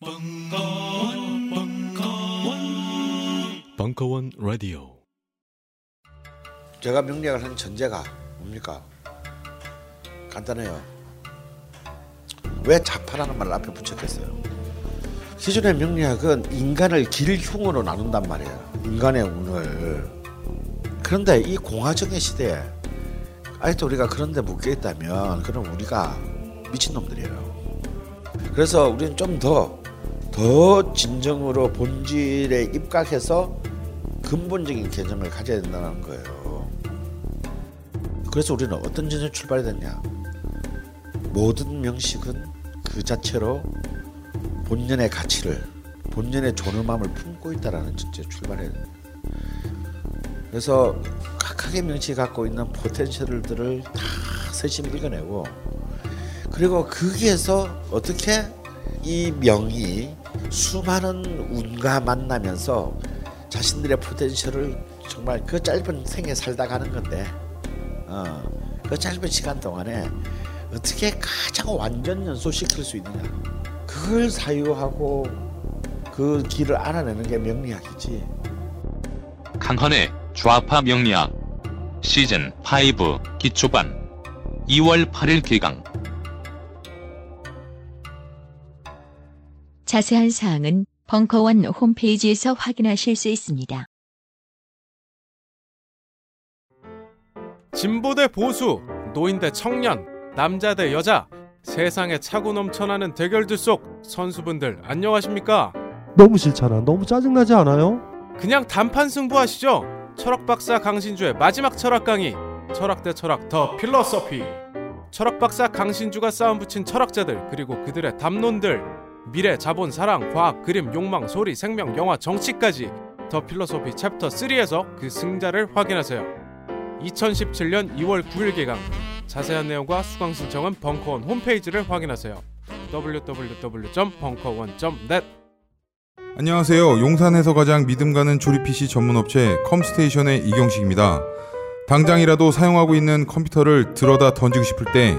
벙커원, 벙커원, 벙커원 라디오. 제가 명리학을 한 전제가 뭡니까? 간단해요. 왜 자파라는 말을 앞에 붙였겠어요? 기존의 명리학은 인간을 길흉으로 나눈단 말이에요. 인간의 운을. 그런데 이 공화정의 시대에 아직도 우리가 그런데 묶여 있다면 그럼 우리가 미친놈들이에요. 그래서 우리는 좀더 더 진정으로 본질에 입각해서 근본적인 개념을 가져야 된다는 거예요. 그래서 우리는 어떤 전제 출발이 됐냐? 모든 명식은 그 자체로 본연의 가치를 본연의 존엄함을 품고 있다라는 전제 출발해야 됩니다. 그래서 각각의 명식이 갖고 있는 포텐셜들을 다 세심 읽어내고 그리고 거기에서 어떻게 이 명이 수많은 운과 만나면서 자신들의 포텐셜을 정말 그 짧은 생에 살다 가는 건데 어, 그 짧은 시간 동안에 어떻게 가장 완전 연소시킬 수 있느냐. 그걸 사유하고 그 길을 알아내는 게 명리학이지. 강헌의 좌파 명리학 시즌 5 기초반 2월 8일 개강 자세한 사항은 벙커원 홈페이지에서 확인하실 수 있습니다. 진보 대 보수, 노인 대 청년, 남자 대 여자, 세상에 차고 넘쳐나는 대결들 속 선수분들 안녕하십니까? 너무 싫잖아. 너무 짜증나지 않아요? 그냥 단판 승부하시죠. 철학 박사 강신주의 마지막 철학 강의, 철학 대 철학 The Philosophy. 철학 박사 강신주가 싸움 붙인 철학자들 그리고 그들의 담론들, 미래, 자본, 사랑, 과학, 그림, 욕망, 소리, 생명, 영화, 정치까지 The Philosophy chapter 3에서 그 승자를 확인하세요. 2017년 2월 9일 개강. 자세한 내용과 수강 신청은 벙커원 홈페이지를 확인하세요. www.벙커원.net 안녕하세요. 용산에서 가장 믿음 가는 조립 PC 전문 업체 컴스테이션의 이경식입니다. 당장이라도 사용하고 있는 컴퓨터를 들어다 던지고 싶을 때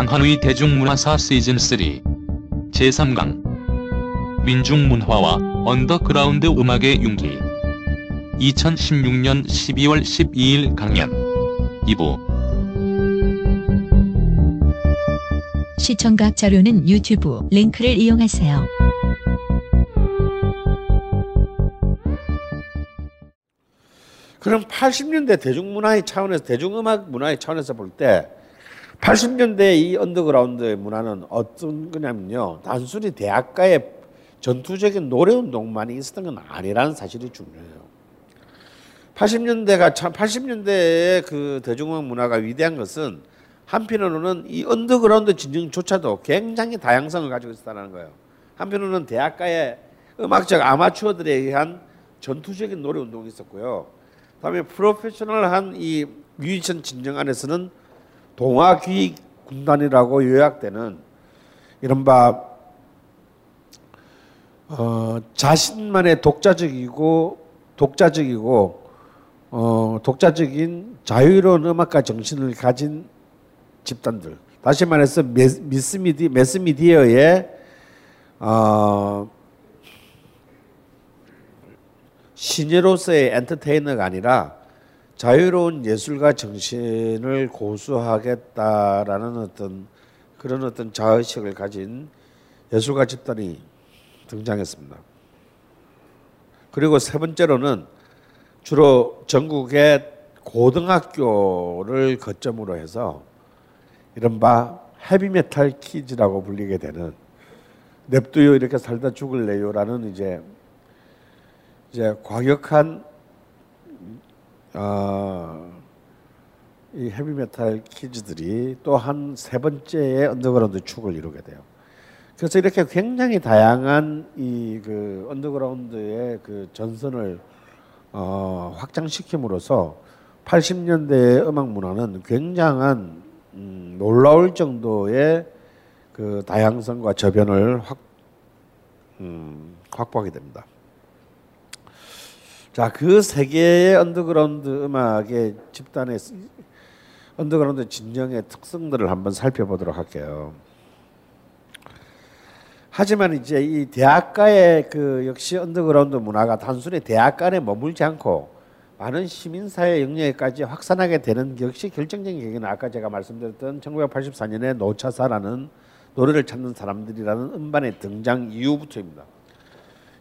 강헌의 대중문화사 시즌 3 제3강. 민중문화와 언더그라운드 음악의 융기. 2016년 12월 12일 강연. 2부. 시청각 자료는 유튜브 링크를 이용하세요. 그럼 80년대 대중문화의 차원에서 대중음악 문화의 차원에서 볼때 80년대 이 언더그라운드의 문화는 어떤 거냐면요. 단순히 대학가의 전투적인 노래 운동만이 있었던 건 아니라는 사실이 중요해요. 80년대가 참 80년대의 그 대중음악 문화가 위대한 것은 한편으로는 이 언더그라운드 진영조차도 굉장히 다양성을 가지고 있었다는 거예요. 한편으로는 대학가의 음악적 아마추어들에 의한 전투적인 노래 운동이 있었고요. 다음에 프로페셔널한 이 뮤지션 진영 안에서는 동아귀 군단이라고 요약되는 이른바 어, 자신만의 독자적이고 독자적이고 어, 독자적인 자유로운 음악가 정신을 가진 집단들. 다시 말해서 미스미디 매스미디어의 어, 신예로서의 엔터테이너가 아니라 자유로운 예술가 정신을 고수하겠다라는 어떤 그런 어떤 자의식을 가진 예술가 집단이 등장했습니다. 그리고 세 번째로는 주로 전국의 고등학교를 거점으로 해서 이른바 헤비메탈 키즈라고 불리게 되는 냅두요 이렇게 살다 죽을래요라는 이제 이제 과격한 어, 이 헤비메탈 kids들이 또한 세 번째의 언더그라운드 축을 이루게 돼요. 그래서 이렇게 굉장히 다양한 이 그 언더그라운드의 그 전선을 어, 확장시킴으로써 80년대의 음악 문화는 굉장한 음, 놀라울 정도의 그 다양성과 저변을 확 음, 확보하게 됩니다. 자, 그 세 개의 언더그라운드 음악의 집단의 스- 언더그라운드 진영의 특성들을 한번 살펴보도록 할게요. 하지만 이제 이 대학가의 그 역시 언더그라운드 문화가 단순히 대학가에 머물지 않고 많은 시민사회 영역에까지 확산하게 되는 게 역시 결정적인 계기는 아까 제가 말씀드렸던 1984년에 노차사라는 노래를 찾는 사람들이라는 음반의 등장 이후부터입니다.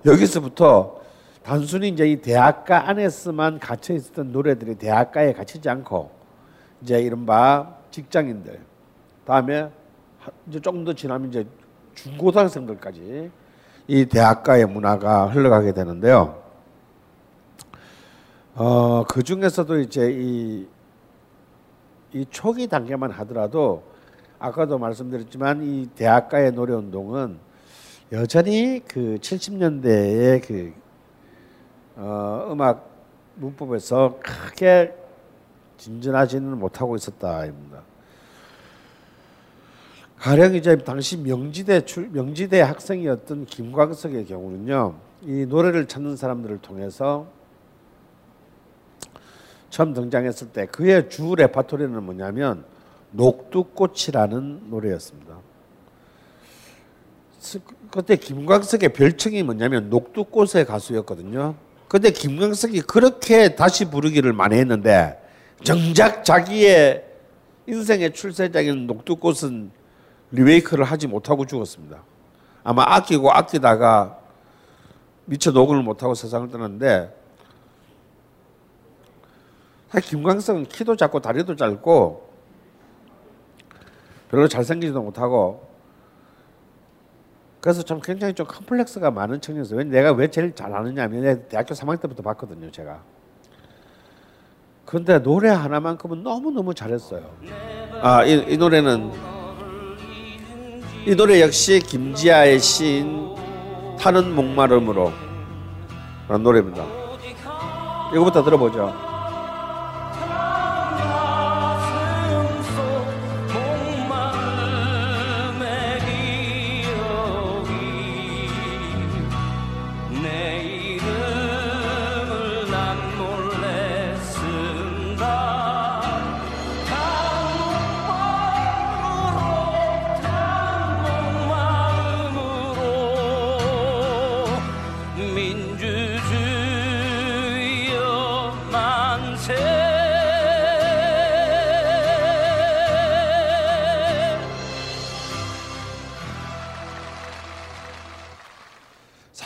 여기서부터 단순히 이제 이 대학가 안에서만 갇혀 있었던 노래들이 대학가에 갇히지 않고 이제 이른바 직장인들 다음에 하- 이제 조금 더 지나면 이제 중고등학생들까지 이 대학가의 문화가 흘러가게 되는데요. 어, 그 중에서도 이제 이, 이 초기 단계만 하더라도 아까도 말씀드렸지만 이 대학가의 노래 운동은 여전히 그 70년대의 그 어, 음악 문법에서 크게 진전하지는 못하고 있었다입니다. 가령 이제 당시 명지대 출 명지대 학생이었던 김광석의 경우는요, 이 노래를 찾는 사람들을 통해서 처음 등장했을 때 그의 주 레파토리는 뭐냐면 녹두꽃이라는 노래였습니다. 스- 그때 김광석의 별칭이 뭐냐면 녹두꽃의 가수였거든요. 근데 김광석이 그렇게 다시 부르기를 많이 했는데 정작 자기의 인생의 출세작인 녹두꽃은 리메이크를 하지 못하고 죽었습니다. 아마 아끼고 아끼다가 미처 녹음을 못하고 세상을 떠났는데 김광석은 키도 작고 다리도 짧고 별로 잘생기지도 못하고 그래서 좀 굉장히 좀 컴플렉스가 많은 청년이었어요. 왜 내가 왜 제일 잘하느냐면 내가 대학교 3학년 때부터 봤거든요, 제가. 그런데 노래 하나만큼은 너무 너무 잘했어요. 아, 이, 이 노래는 이 노래 역시 김지아의 시인 타는 목마름으로 라는 노래입니다. 이거부터 들어보죠.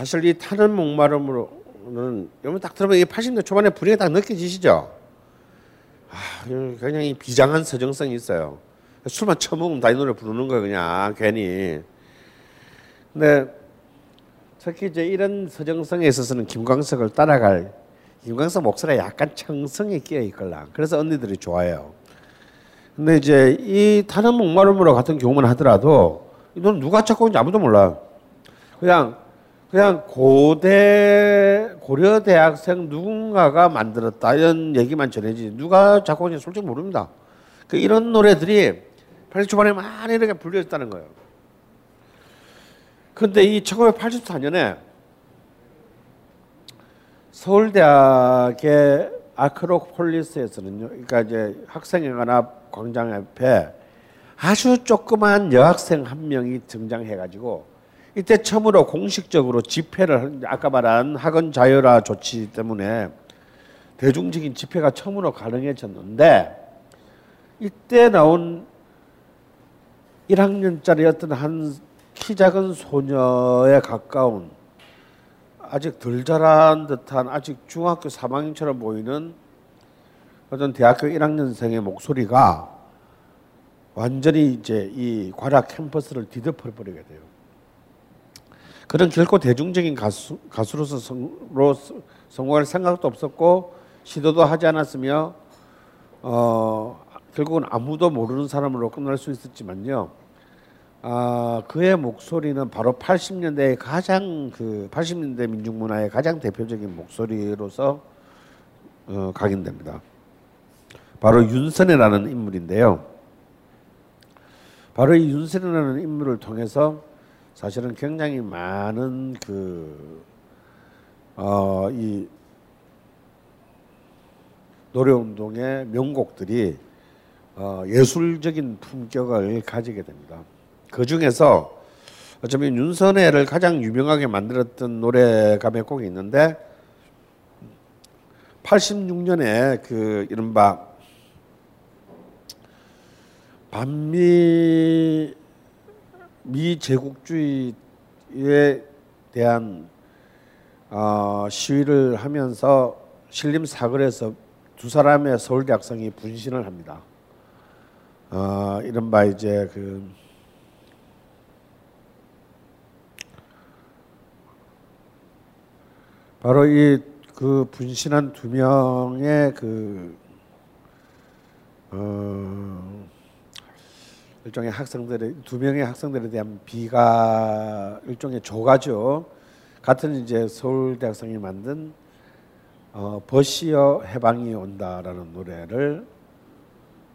사실 이 타는 목마름으로는 여러분 딱 들으면 이 80대 초반에 분위기 딱 느껴지시죠? 아, 이거 굉장히 비장한 서정성이 있어요. 술만 처먹으면 다 이 노래 부르는 거예요, 그냥 괜히. 근데 특히 이제 이런 서정성에 있어서는 김광석을 따라갈 김광석 목소리에 약간 청성이 끼어 있걸라. 그래서 언니들이 좋아해요. 근데 이제 이 타는 목마름으로 같은 경우만 하더라도 이 노래 누가 작곡인지 아무도 몰라. 그냥 그냥 고대 고려 대학생 누군가가 만들었다 이런 얘기만 전해지 누가 작곡인지 솔직히 모릅니다. 그 이런 노래들이 80 초반에 많이 이렇게 불려졌다는 거예요. 근데 이 1984년에 서울대학의 아크로폴리스에서는요, 그러니까 이제 학생연합 광장 옆에 아주 조그만 여학생 한 명이 등장해가지고 이때 처음으로 공식적으로 집회를 한- 아까 말한 학원 자율화 조치 때문에 대중적인 집회가 처음으로 가능해졌는데 이때 나온 1학년짜리 어떤 한 키 작은 소녀에 가까운 아직 덜 자란 듯한 아직 중학교 3학년처럼 보이는 어떤 대학교 1학년생의 목소리가 완전히 이제 이 관악 캠퍼스를 뒤덮어 버리게 돼요. 그런 결코 대중적인 가수 가수로서 성, 로 성공할 생각도 없었고 시도도 하지 않았으며 어, 결국은 아무도 모르는 사람으로 끝날 수 있었지만요. 아, 그의 목소리는 바로 80년대의 가장 그 80년대 민중 문화의 가장 대표적인 목소리로서 어, 각인됩니다. 바로 윤선혜라는 인물인데요. 바로 이 윤선혜라는 인물을 통해서 사실은 굉장히 많은 그 어, 이 노래운동의 명곡들이 어, 예술적인 품격을 가지게 됩니다. 그 중에서 어쩌면 윤선혜를 가장 유명하게 만들었던 노래가 몇 곡이 있는데 86년에 그 이른바 반미 미 제국주의에 대한 어, 시위를 하면서 신림 사거리에서 두 사람의 서울대 학생이 분신을 합니다. 어, 이른바 이제 그 바로 이 그 분신한 두 명의 그 어, 일종의 학생들의 두 명의 학생들에 대한 비가 일종의 조가죠. 같은 이제 서울 대 학생이 만든 어, 버시어 해방이 온다라는 노래를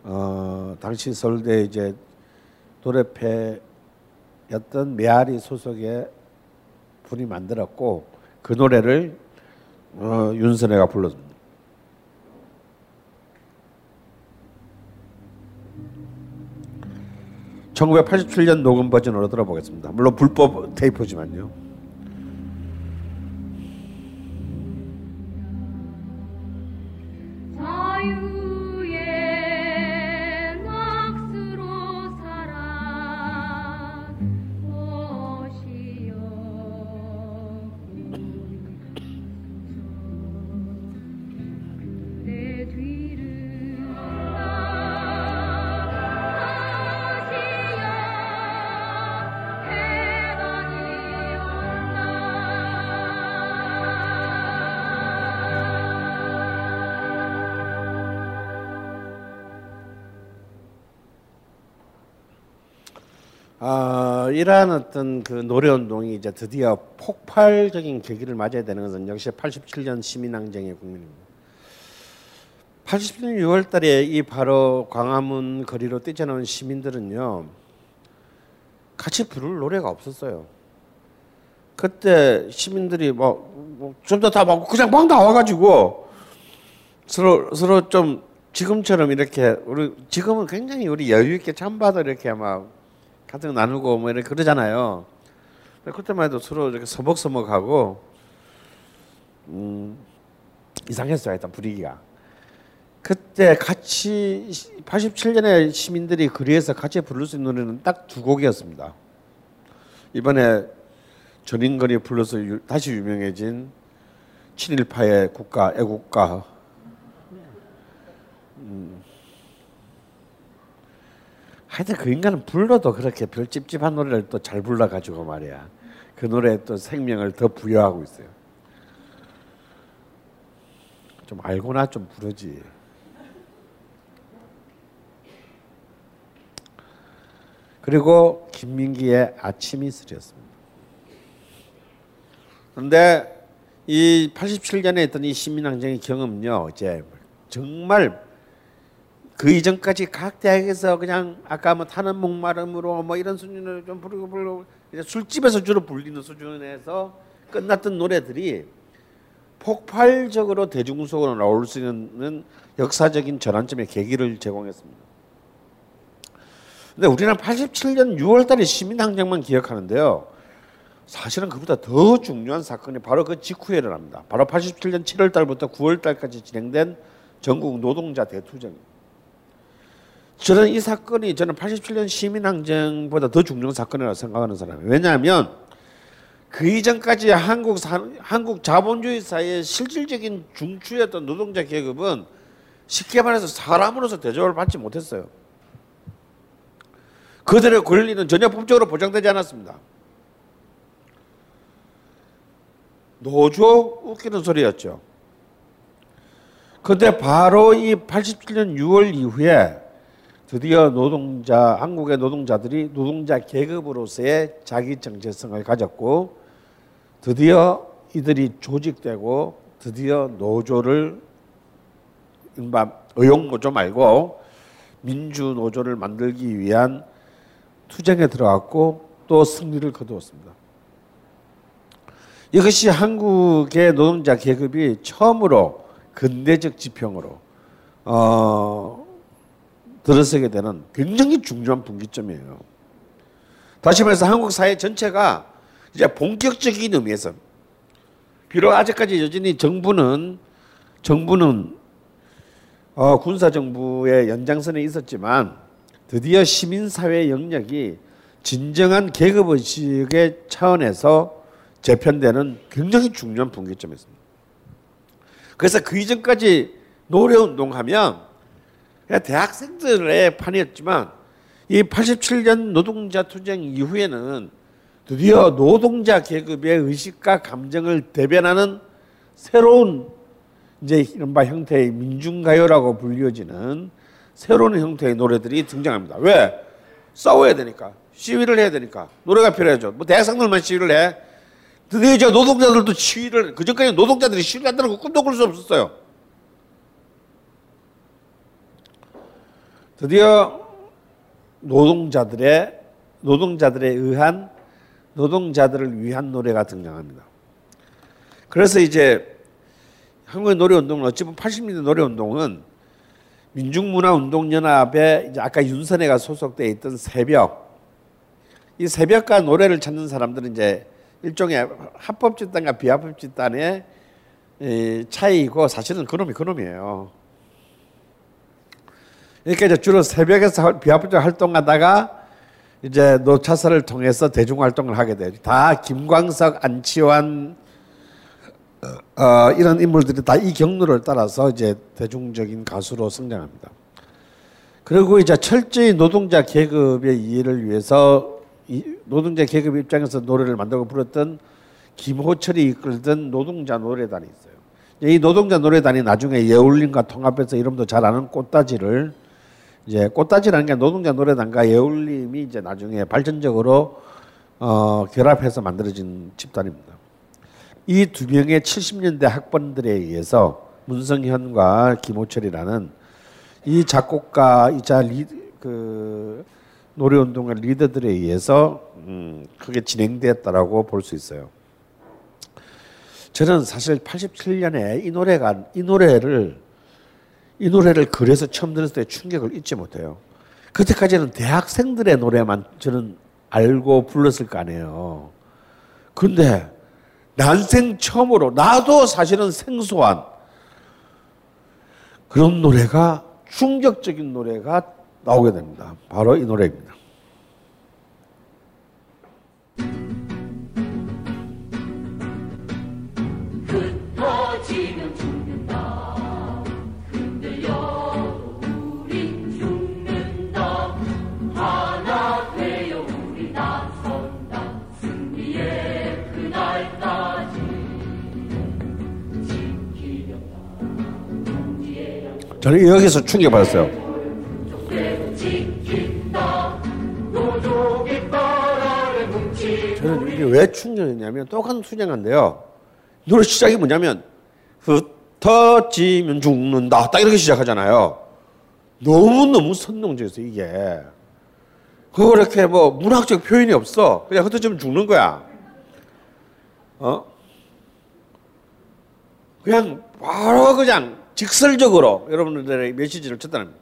어, 당시 서울대 이제 노래패였던 메아리 소속의 분이 만들었고 그 노래를 어, 윤선혜가 불렀습니다. (1987년) 녹음 버전으로 들어보겠습니다. 물론 불법 테이프지만요 이러한 어떤 그 노래 운동이 이제 드디어 폭발적인 계기를 맞아야 되는 것은 역시 87년 시민항쟁의 국민입니다. 87년 6월 달에 이 바로 광화문 거리로 뛰쳐나온 시민들은요. 같이 부를 노래가 없었어요. 그때 시민들이 뭐좀더다 그냥 막 나와가지고 서로 서로 좀 지금처럼 이렇게 우리 지금은 굉장히 우리 여유 있게 참바도 이렇게 막 같은 거 나누고 뭐 이렇게 그러잖아요. 그때만 해도 서로 이렇게 서먹서먹하고 음, 이상했어요. 일단 분위기가. 그때 같이 87년에 시민들이 거리에서 같이 부를 수 있는 노래는 딱 두 곡이었습니다. 이번에 전인건이 불러서 유, 다시 유명해진 친일파의 국가 애국가 음. 하여튼 그 인간은 불러도 그렇게 별 찝찝한 노래를 또 잘 불러가지고 말이야. 그 노래에 또 생명을 더 부여하고 있어요. 좀 알고나 좀 부르지. 그리고 김민기의 아침 이슬이었습니다. 그런데 이 87년에 했던 이 시민항쟁의 경험은요, 이제 정말 그 이전까지 각 대학에서 그냥 아까 뭐 타는 목마름으로 뭐 이런 수준을 좀 부르고 부르고 이제 술집에서 주로 불리는 수준에서 끝났던 노래들이 폭발적으로 대중 속으로 나올 수 있는 역사적인 전환점의 계기를 제공했습니다. 근데 우리는 87년 6월달에 시민항쟁만 기억하는데요. 사실은 그보다 더 중요한 사건이 바로 그 직후에 일어납니다. 바로 87년 7월달부터 9월달까지 진행된 전국 노동자 대투쟁입니다. 저는 이 사건이 저는 87년 시민항쟁보다 더 중요한 사건이라고 생각하는 사람이에요. 왜냐하면 그 이전까지 한국 사, 한국 자본주의 사회의 실질적인 중추였던 노동자 계급은 쉽게 말해서 사람으로서 대접을 받지 못했어요. 그들의 권리는 전혀 법적으로 보장되지 않았습니다. 노조 웃기는 소리였죠. 근데 바로 이 87년 6월 이후에 드디어 노동자 한국의 노동자들이 노동자 계급으로서의 자기 정체성을 가졌고 드디어 이들이 조직되고 드디어 노조를 이른바 의용 노조 말고 민주 노조를 만들기 위한 투쟁에 들어갔고 또 승리를 거두었습니다. 이것이 한국의 노동자 계급이 처음으로 근대적 지평으로 어, 들어서게 되는 굉장히 중요한 분기점이에요. 다시 말해서 한국 사회 전체가 이제 본격적인 의미에서 비록 아직까지 여전히 정부는 정부는 어, 군사 정부의 연장선에 있었지만 드디어 시민 사회 영역이 진정한 계급 의식의 차원에서 재편되는 굉장히 중요한 분기점이었습니다. 그래서 그 이전까지 노래 운동하면 대학생들의 판이었지만 이 87년 노동자 투쟁 이후에는 드디어 노동자 계급의 의식과 감정을 대변하는 새로운 이제 이른바 형태의 민중가요라고 불리워지는 새로운 형태의 노래들이 등장합니다. 왜? 싸워야 되니까. 시위를 해야 되니까. 노래가 필요하죠. 뭐 대학생들만 시위를 해. 드디어 이제 노동자들도 시위를, 그전까지 노동자들이 시위를 한다는 거 꿈도 꿀 수 없었어요. 드디어 노동자들의 노동자들에 의한 노동자들을 위한 노래가 등장합니다. 그래서 이제 한국의 노래 운동은 어찌 보면 80년대 노래 운동은 민중문화운동연합에 이제 아까 윤선애가 소속돼 있던 새벽 이 새벽과 노래를 찾는 사람들은 이제 일종의 합법 집단과 비합법 집단의 이 차이고 사실은 그놈이 그놈이에요. 그러니까 이제 주로 새벽에서 비합법적 활동하다가 이제 노차사를 통해서 대중 활동을 하게 돼요. 다 김광석, 안치환 어, 이런 인물들이 다 이 경로를 따라서 이제 대중적인 가수로 성장합니다. 그리고 이제 철저히 노동자 계급의 이해를 위해서 이 노동자 계급 입장에서 노래를 만들고 불렀던 김호철이 이끌던 노동자 노래단이 있어요. 이 노동자 노래단이 나중에 예울림과 통합해서 이름도 잘 아는 꽃다지를 이제 꽃다지라는 게 노동자 노래단과 예울림이 이제 나중에 발전적으로 어, 결합해서 만들어진 집단입니다. 이 두 명의 70년대 학번들에 의해서 문성현과 김호철이라는 이 작곡가 이자 리 그 노래 운동의 리더들에 의해서 음, 크게 진행되었다라고 볼 수 있어요. 저는 사실 87년에 이 노래가 이 노래를 이 노래를 그래서 처음 들었을 때 충격을 잊지 못해요. 그때까지는 대학생들의 노래만 저는 알고 불렀을 거 아니에요. 근데 난생 처음으로 나도 사실은 생소한 그런 노래가 충격적인 노래가 나오게 됩니다. 바로 이 노래입니다. 저는 여기서 충격받았어요. 저는 이게 왜 충격이냐면 똑같은 투쟁한데요. 노래 시작이 뭐냐면 흩어지면 죽는다. 딱 이렇게 시작하잖아요. 너무너무 선동적이었어요, 이게. 그거 이렇게 뭐 문학적 표현이 없어. 그냥 흩어지면 죽는 거야. 어? 그냥 바로 그냥 직설적으로 여러분들의 메시지를 전달합니다.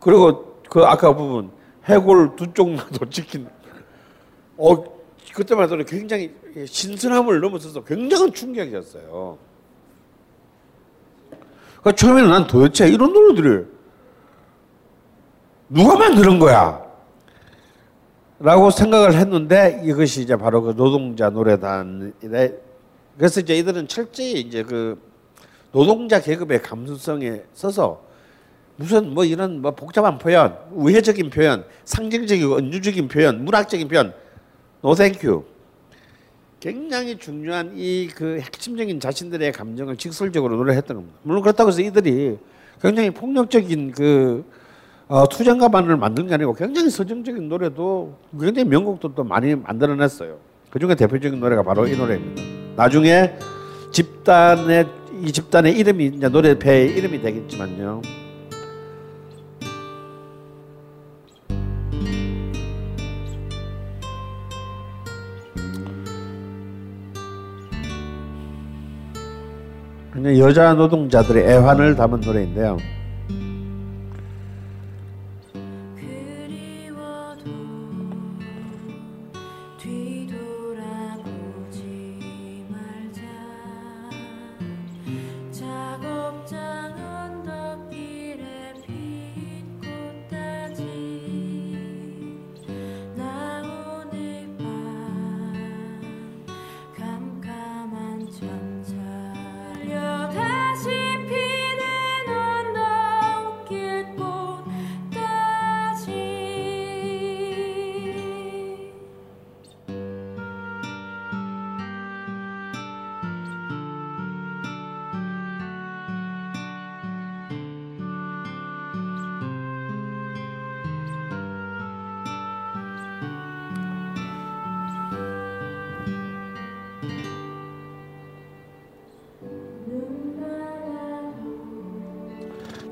그리고 그 아까 부분 해골 두 쪽만도 지킨 어 그때만 해도 굉장히 신선함을 넘어서서 굉장한 충격이었어요. 그 처음에는 난 도대체 이런 노래들을 누가 만드는 거야? 라고 생각을 했는데 이것이 이제 바로 그 노동자 노래단이래. 그래서 이제 이들은 철저히 이제 그 노동자 계급의 감수성에 서서 무슨 뭐 이런 뭐 복잡한 표현, 우회적인 표현, 상징적이고 은유적인 표현, 문학적인 표현, no thank you. 굉장히 중요한 이 그 핵심적인 자신들의 감정을 직설적으로 노래했던 겁니다. 물론 그렇다고 해서 이들이 굉장히 폭력적인 그 어, 투쟁가만을 만든 게 아니고 굉장히 서정적인 노래도 굉장히 명곡들도 많이 만들어냈어요. 그 중에 대표적인 노래가 바로 이 노래입니다. 나중에 집단의 이 집단의 이름이 이제 노래패의 이름이 되겠지만요. 여자 노동자들의 애환을 담은 노래인데요.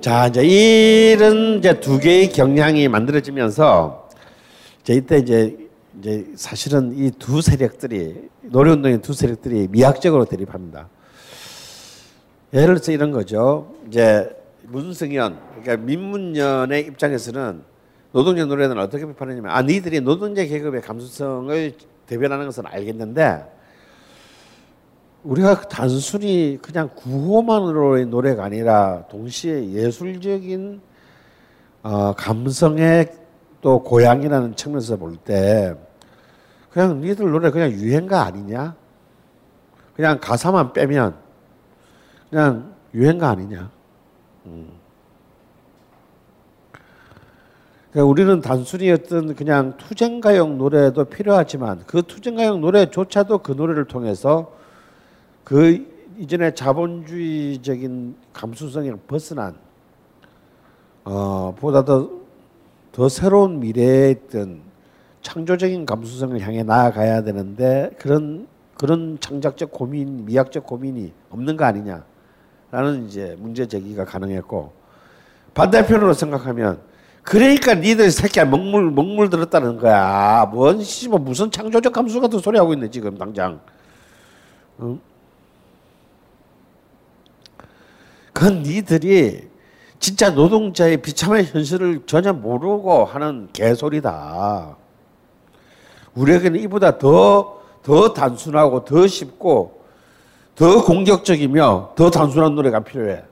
자 이제 이런 이제 두 개의 경향이 만들어지면서 이제 이때 이제 이제 사실은 이 두 세력들이 노래운동의 두 세력들이 미학적으로 대립합니다. 예를 들어서 이런 거죠. 이제 문승현 그러니까 민문연의 입장에서는 노동자 노래는 어떻게 비판하냐면 아 니들이 노동자 계급의 감수성을 대변하는 것은 알겠는데 우리가 단순히 그냥 구호만으로의 노래가 아니라 동시에 예술적인 어, 감성의 또 고향이라는 측면에서 볼 때 그냥 니들 노래 그냥 유행가 아니냐? 그냥 가사만 빼면 그냥 유행가 아니냐? 음. 그러니까 우리는 단순히 어떤 그냥 투쟁가용 노래도 필요하지만 그 투쟁가용 노래조차도 그 노래를 통해서 그 이전에 자본주의적인 감수성에 벗어난 어 보다 더, 더 새로운 미래에 있던 창조적인 감수성을 향해 나아가야 되는데 그런 그런 창작적 고민, 미학적 고민이 없는 거 아니냐라는 이제 문제 제기가 가능했고 반대편으로 생각하면 그러니까 니들 새끼야 먹물 먹물 들었다는 거야. 뭔 씨뭐 무슨 창조적 감수 같은 소리 하고 있네 지금 당장. 응? 그건 니들이 진짜 노동자의 비참한 현실을 전혀 모르고 하는 개소리다. 우리에게는 이보다 더, 더 단순하고 더 쉽고 더 공격적이며 더 단순한 노래가 필요해.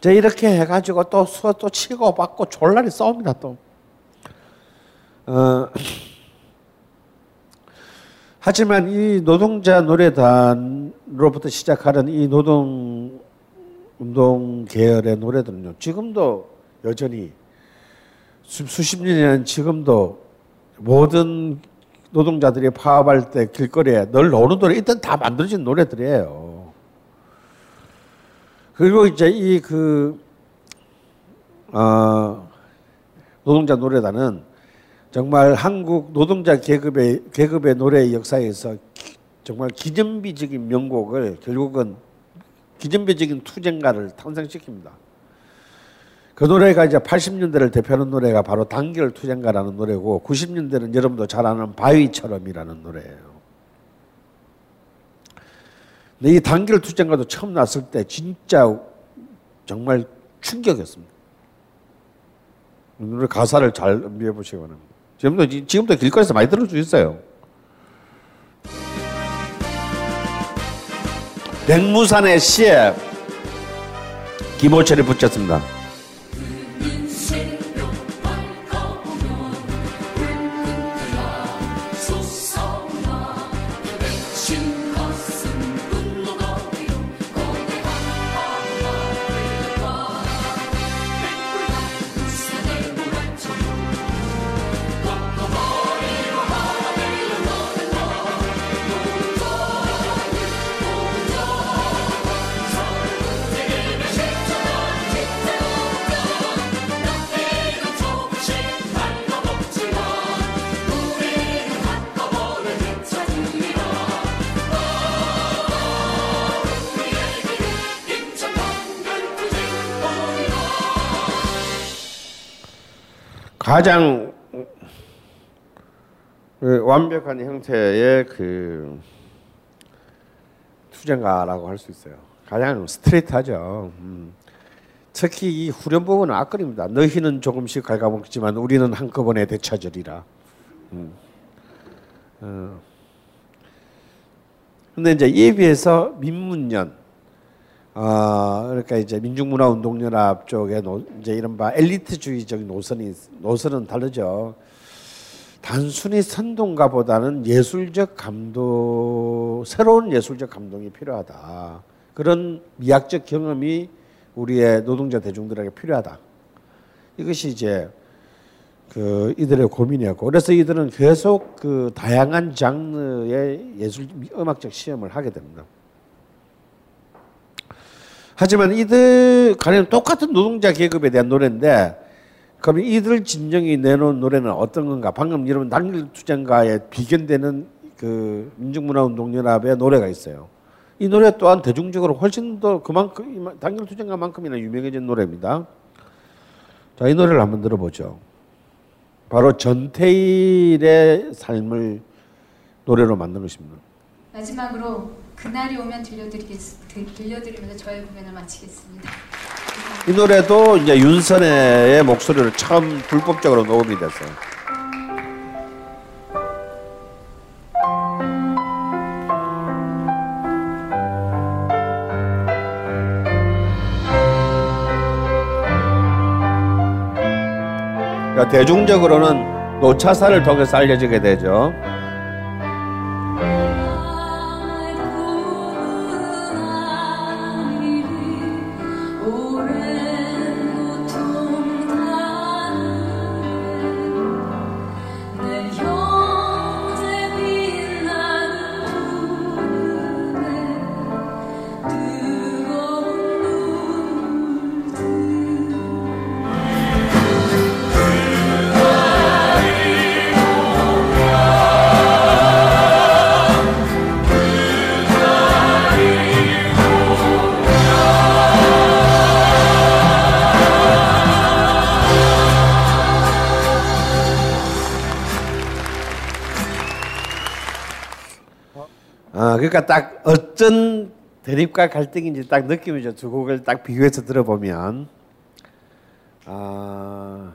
자, 이렇게 해가지고 또 수어 또 치고 받고 졸라리 싸웁니다, 또. 어, 하지만 이 노동자 노래단으로부터 시작하는 이 노동 운동 계열의 노래들은요, 지금도 여전히 수, 수십 년이란 지금도 모든 노동자들이 파업할 때 길거리에 늘 나오는 노래, 일단 다 만들어진 노래들이에요. 그리고 이제 이 그, 어, 노동자 노래단은 정말 한국 노동자 계급의 계급의 노래 역사에서 기- 정말 기념비적인 명곡을 결국은 기념비적인 투쟁가를 탄생시킵니다. 그 노래가 이제 80년대를 대표하는 노래가 바로 단결 투쟁가라는 노래고 90년대는 여러분도 잘 아는 바위처럼이라는 노래예요. 근데 이 단결 투쟁가도 처음 났을 때 진짜 정말 충격이었습니다. 이 노래 가사를 잘 음미해 보시기 바랍니다. 지금도 지금도 길거리에서 많이 들을 수 있어요. 백무산의 시에 김호철이 붙였습니다. 가장 그 완벽한 형태의 그 투쟁가라고 할 수 있어요. 가장 스트레이트하죠. 음. 특히 이 후렴 부분은 압권입니다. 너희는 조금씩 갉아먹지만 우리는 한꺼번에 되찾으리라. 음. 어. 이제 이에 비해서 민문연, 아 그러니까 이제 민중문화운동연합 쪽에 노, 이제 이른바 엘리트주의적인 노선이 노선은 다르죠. 단순히 선동가보다는 예술적 감동, 새로운 예술적 감동이 필요하다. 그런 미학적 경험이 우리의 노동자 대중들에게 필요하다. 이것이 이제 그 이들의 고민이었고 그래서 이들은 계속 그 다양한 장르의 예술 음악적 시험을 하게 됩니다. 하지만 이들 가령 똑같은 노동자 계급에 대한 노래인데 그럼 이들 진정이 내놓은 노래는 어떤 건가? 방금 여러분 단길 투쟁가에 비견되는 그 민중문화운동연합의 노래가 있어요. 이 노래 또한 대중적으로 훨씬 더 그만큼 단길 투쟁가만큼이나 유명해진 노래입니다. 자, 이 노래를 한번 들어보죠. 바로 전태일의 삶을 노래로 만든 것입니다. 마지막으로 그날이 오면 들려드리겠, 들- 들려드리면서 저의 공연을 마치겠습니다. 이 노래도 이제 윤선혜의 목소리를 처음 불법적으로 녹음이 됐어요. 그러니까 대중적으로는 노차사를 통해서 알려지게 되죠. 어떤 대립과 갈등인지 딱 느낌이죠. 두 곡을 딱 비교해서 들어보면 아,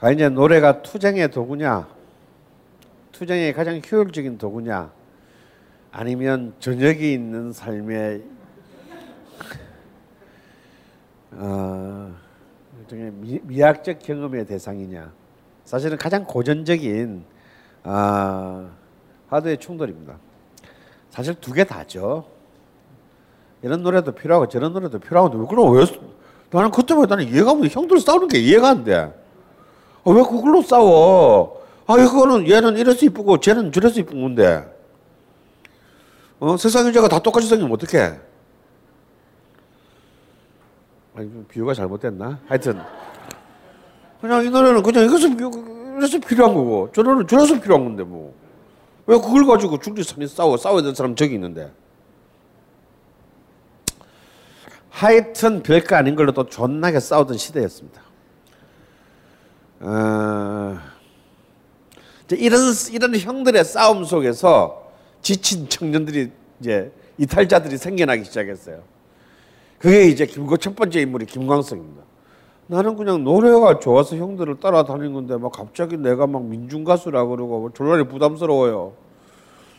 아 이제 노래가 투쟁의 도구냐, 투쟁의 가장 효율적인 도구냐, 아니면 저녁이 있는 삶의 어, 미, 미학적 경험의 대상이냐. 사실은 가장 고전적인 아, 하드의 충돌입니다. 사실 두 개 다죠. 이런 노래도 필요하고 저런 노래도 필요하고 왜 그럼 왜 나는 그때부터 나는 이해가 안 돼. 형들 싸우는 게 이해가 안 돼. 아, 왜 그걸로 싸워? 아, 이거는 얘는 이래서 이쁘고 쟤는 저래서 이쁜 건데. 어, 세상 여자가 다 똑같이 생기면 어떡해? 아니, 좀 비유가 잘못됐나? 하여튼 그냥 이 노래는 그냥 이것이 비- 이래서 필요한 거고 저는 저래서 필요한 건데 뭐. 왜 그걸 가지고 중지선이 싸워 싸워야 되는 사람 저기 있는데. 하여튼 별거 아닌 걸로 또 존나게 싸우던 시대였습니다. 어, 이런 이런 형들의 싸움 속에서 지친 청년들이 이제 이탈자들이 생겨나기 시작했어요. 그게 이제 김고 첫 번째 인물이 김광석입니다. 나는 그냥 노래가 좋아서 형들을 따라다닌 건데 막 갑자기 내가 막 민중 가수라 그러고 뭐 졸라리 부담스러워요.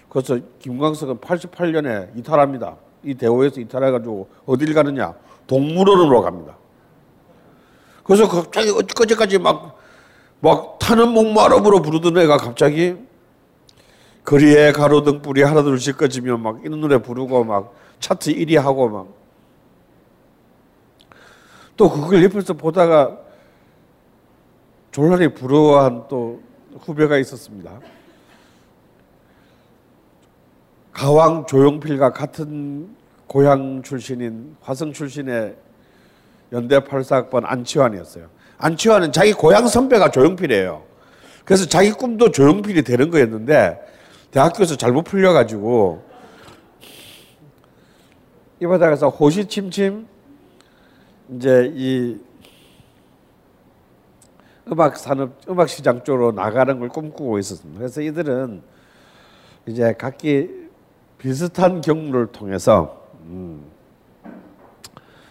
그래서 김광석은 88년에 이탈합니다. 이 대호에서 이탈해가지고 어딜 가느냐? 동물원으로 갑니다. 그래서 갑자기 어찌까지까지 막, 막 타는 목마름으로 부르던 애가 갑자기 거리에 가로등 불이 하나둘씩 꺼지면 막 이런 노래 부르고 막 차트 1위 하고 막 또 그걸 옆에서 보다가 졸라리 부러워한 또 후배가 있었습니다. 가왕 조용필과 같은 고향 출신인 화성 출신의 연대 84학번 안치환이었어요. 안치환은 자기 고향 선배가 조용필이에요. 그래서 자기 꿈도 조용필이 되는 거였는데 대학교에서 잘못 풀려가지고 이 바닥에서 호시침침 이제 이 음악 산업, 음악 시장 쪽으로 나가는 걸 꿈꾸고 있었습니다. 그래서 이들은 이제 각기 비슷한 경로를 통해서 음,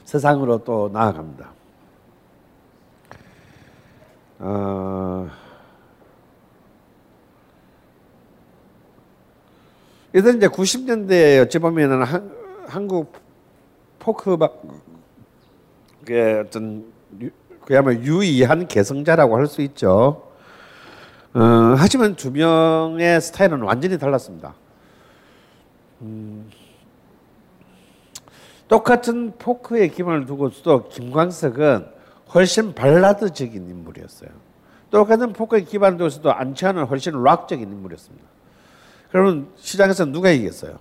세상으로 또 나아갑니다. 어, 이들 이제 90년대에 어찌 보면은 한, 한국 포크 의 어떤 유- 그야말로 유의한 개성자라고 할 수 있죠. 어, 하지만 두 명의 스타일은 완전히 달랐습니다. 음, 똑같은 포크의 기반을 두고서도 김광석은 훨씬 발라드적인 인물이었어요. 똑같은 포크의 기반을 두고서도 안치환은 훨씬 락적인 인물이었습니다. 그러면 시장에서 누가 이겼어요?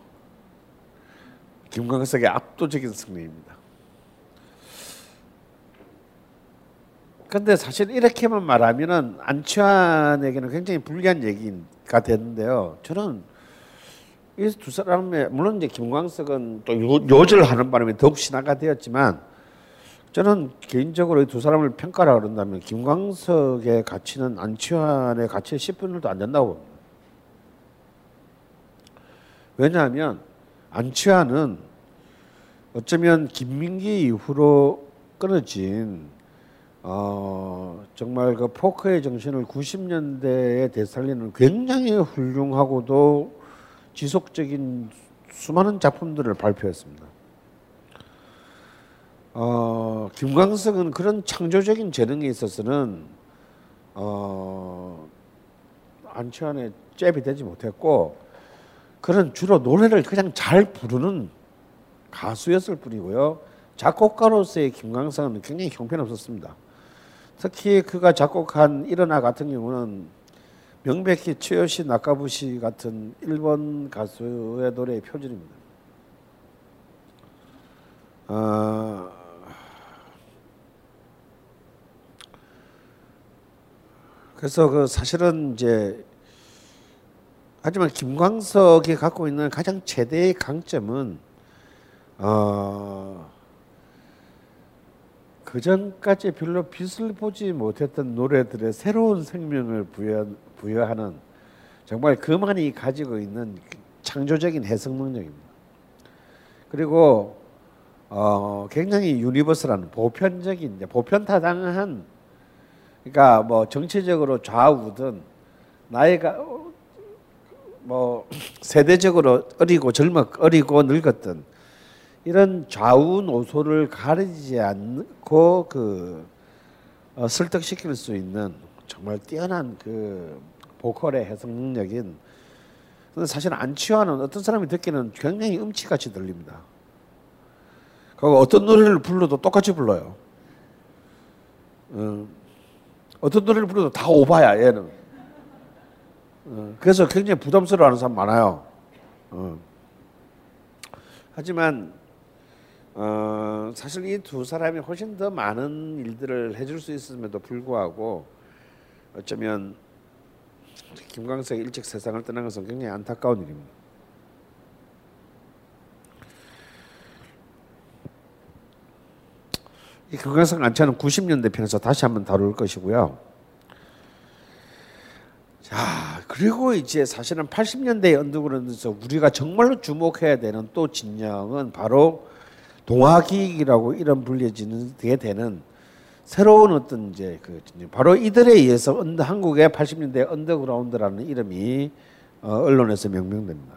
김광석의 압도적인 승리입니다. 근데 사실 이렇게만 말하면은 안치환에게는 굉장히 불리한 얘기가 되는데요. 저는 이 두 사람의 물론 이제 김광석은 또 요- 요절하는 바람에 더욱 신화가 되었지만 저는 개인적으로 이 두 사람을 평가라 그런다면 김광석의 가치는 안치환의 가치의 10분의 1도 안 된다고 봅니다. 왜냐하면 안치환은 어쩌면 김민기 이후로 끊어진 어, 정말 그 포크의 정신을 90년대에 되살리는 굉장히 훌륭하고도 지속적인 수많은 작품들을 발표했습니다. 어, 김광석은 그런 창조적인 재능에 있어서는 어, 안치환의 잽이 되지 못했고 그런 주로 노래를 그냥 잘 부르는 가수였을 뿐이고요. 작곡가로서의 김광석은 굉장히 형편없었습니다. 특히 그가 작곡한 일어나 같은 경우는 명백히 최요시 나카부시 같은 일본 가수의 노래의 표준입니다. 어, 그래서 그 사실은 이제 하지만 김광석이 갖고 있는 가장 최대의 강점은 어, 그 전까지 별로 빛을 보지 못했던 노래들의 새로운 생명을 부여, 부여 하는 정말 그만이 가지고 있는 창조적인 해석 능력입니다. 그리고 어, 굉장히 유니버설한 보편적인 보편타당한 그러니까 뭐 정치적으로 좌우든 나이가 뭐 세대적으로 어리고 젊어 어리고 늙었든 이런 좌우 노소를 가리지 않고 그 어, 설득시킬 수 있는 정말 뛰어난 그 보컬의 해석 능력인 근데 사실 안치환은 어떤 사람이 듣기는 굉장히 음치같이 들립니다. 그리고 어떤 노래를 불러도 똑같이 불러요. 어, 어떤 노래를 불러도 다 오바야 얘는. 어, 그래서 굉장히 부담스러워하는 사람 많아요. 어. 하지만 어, 사실 이 두 사람이 훨씬 더 많은 일들을 해줄 수 있음에도 불구하고 어쩌면 김광석이 일찍 세상을 떠난 것은 굉장히 안타까운 일입니다. 이 김광석 안치환은 90년대 편에서 다시 한번 다룰 것이고요. 자 그리고 이제 사실은 80년대 언더그라운드에서 우리가 정말로 주목해야 되는 또 진영은 바로 동아기획이라고 이름 불려지는 게 되는 새로운 어떤 이제 그. 바로 이들에 의해서 언더 한국의 80년대 언더그라운드라는 이름이 어, 언론에서 명명됩니다.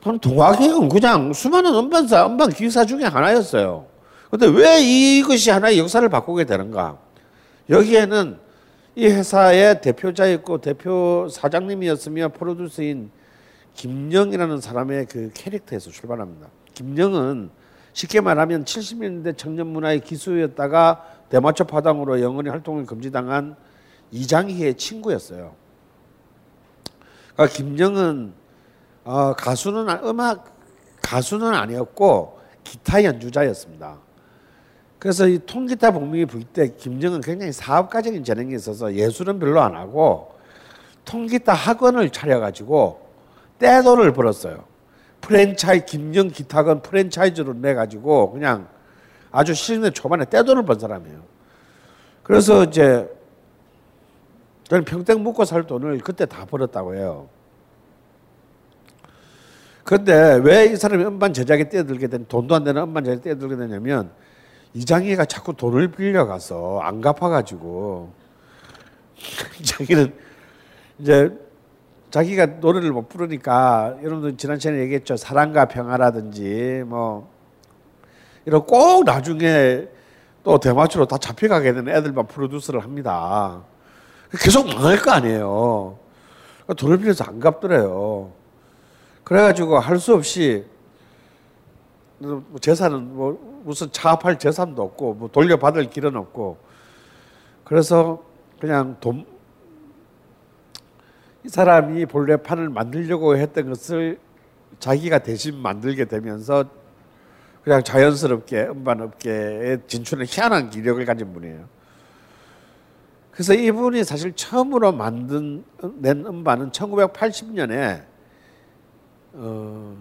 그럼 동아기획은 그냥 수많은 음반사, 음반 기사 중에 하나였어요. 근데 왜 이것이 하나의 역사를 바꾸게 되는가? 여기에는 이 회사의 대표자였고 대표 사장님이었으며 프로듀서인 김영이라는 사람의 그 캐릭터에서 출발합니다. 김영은 쉽게 말하면 70년대 청년 문화의 기수였다가 대마초 파당으로 영원히 활동을 금지당한 이장희의 친구였어요. 그러니까 김영은 어, 가수는 아- 음악 가수는 아니었고 기타 연주자였습니다. 그래서 이 통기타 복명이 불 때 김정은 굉장히 사업가적인 재능이 있어서 예술은 별로 안 하고 통기타 학원을 차려가지고 떼돈을 벌었어요. 프랜차이 김영 기타건 프랜차이즈로 내 가지고 그냥 아주 70년 초반에 떼돈을 번 사람이에요. 그래서 이제 저는 평생 먹고 살 돈을 그때 다 벌었다고 해요. 근데 왜 이 사람이 음반 제작에 뛰어들게 된 돈도 안 되는 음반 제작에 뛰어들게 되냐면 이장희가 자꾸 돈을 빌려가서 안 갚아가지고 자기는 이제 자기가 노래를 못 부르니까 여러분들 지난 시간에 얘기했죠 사랑과 평화라든지 뭐 이런 꼭 나중에 또 대마초로 다 잡혀가게 되는 애들만 프로듀스를 합니다. 계속 망할 거 아니에요. 그러니까 돈을 빌려서 안 갚더래요. 그래가지고 할 수 없이 뭐 재산은 뭐 무슨 차압할 재산도 없고 뭐 돌려받을 길은 없고 그래서 그냥 돈 이 사람이 본래 판을 만들려고 했던 것을 자기가 대신 만들게 되면서 그냥 자연스럽게 음반 업계에 진출한 희한한 기력을 가진 분이에요. 그래서 이분이 사실 처음으로 만든 낸 음반은 1980년에 어,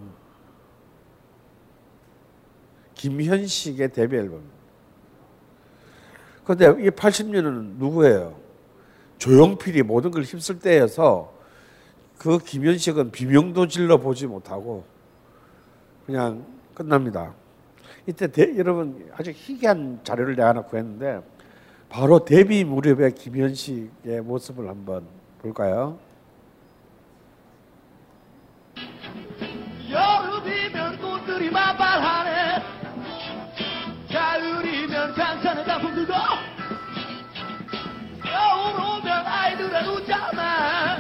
김현식의 데뷔 앨범. 그런데 이 80년은 누구예요? 조용필이 모든 걸 힘쓸 때여서 그 김현식은 비명도 질러 보지 못하고 그냥 끝납니다. 이때 대, 여러분 아주 희귀한 자료를 내가 하나 구했는데 바로 데뷔 무렵의 김현식의 모습을 한번 볼까요? 여름이면 꽃들이 만 발하네 가을이면 강산에 다 물들고 겨울 오면 아이들은 웃잖아